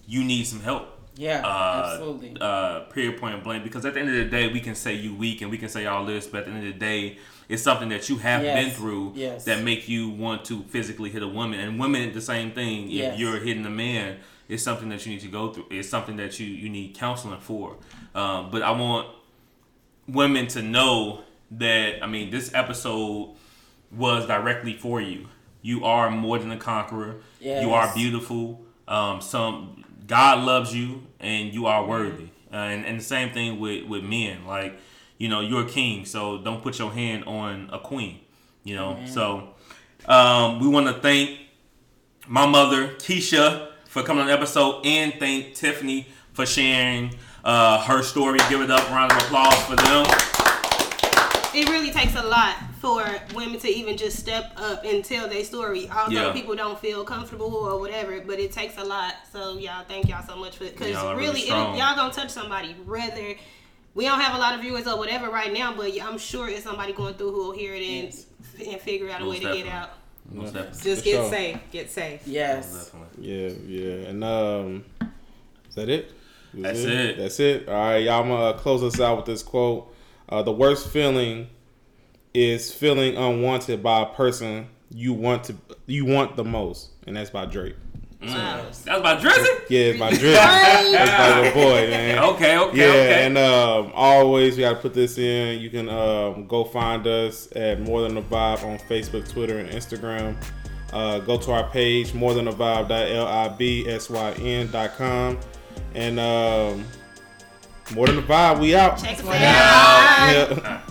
you need some help Yeah, uh, absolutely. uh, period point blank because at the end of the day we can say you weak and we can say all this but at the end of the day it's something that you have Yes. been through Yes. that make you want to physically hit a woman and women the same thing if Yes. you're hitting a man it's something that you need to go through it's something that you you need counseling for um, but i want women to know that i mean this episode was directly for you. You are more than a conqueror. You are beautiful. Um, some god loves you and you are worthy. Uh, and, and the same thing with with men. Like you know you're a king so don't put your hand on a queen you know? So um, we want to thank my mother keisha for coming on the episode and thank tiffany for sharing uh, her story give it up round of applause for them It really takes a lot for women to even just step up and tell their story. Although Yeah. people don't feel comfortable or whatever, but it takes a lot. So y'all, thank y'all so much for it. Because Y'all really really, it, y'all gonna touch somebody. Whether we don't have a lot of viewers or whatever right now, but I'm sure it's somebody going through who will hear it and and figure out a way Most to get out. Most. Just For get sure. safe. Get safe. yes. Yeah, yeah. And um is that it? Was That's it. That's it. All right, y'all I'm gonna close us out with this quote. Uh, the worst feeling is feeling unwanted by a person you want to you want the most. And that's by Drake. Wow. That's by Drizzy? Yeah, it's by Drake. that's by your boy, man. Okay, okay, Yeah, okay. and um, always we gotta put this in. You can um, go find us at More Than a Vibe on Facebook, Twitter, and Instagram. Uh, go to our page, more than a vibe.libsyn.com. And um, more than a vibe, we out. Check us Yeah. out. Yeah.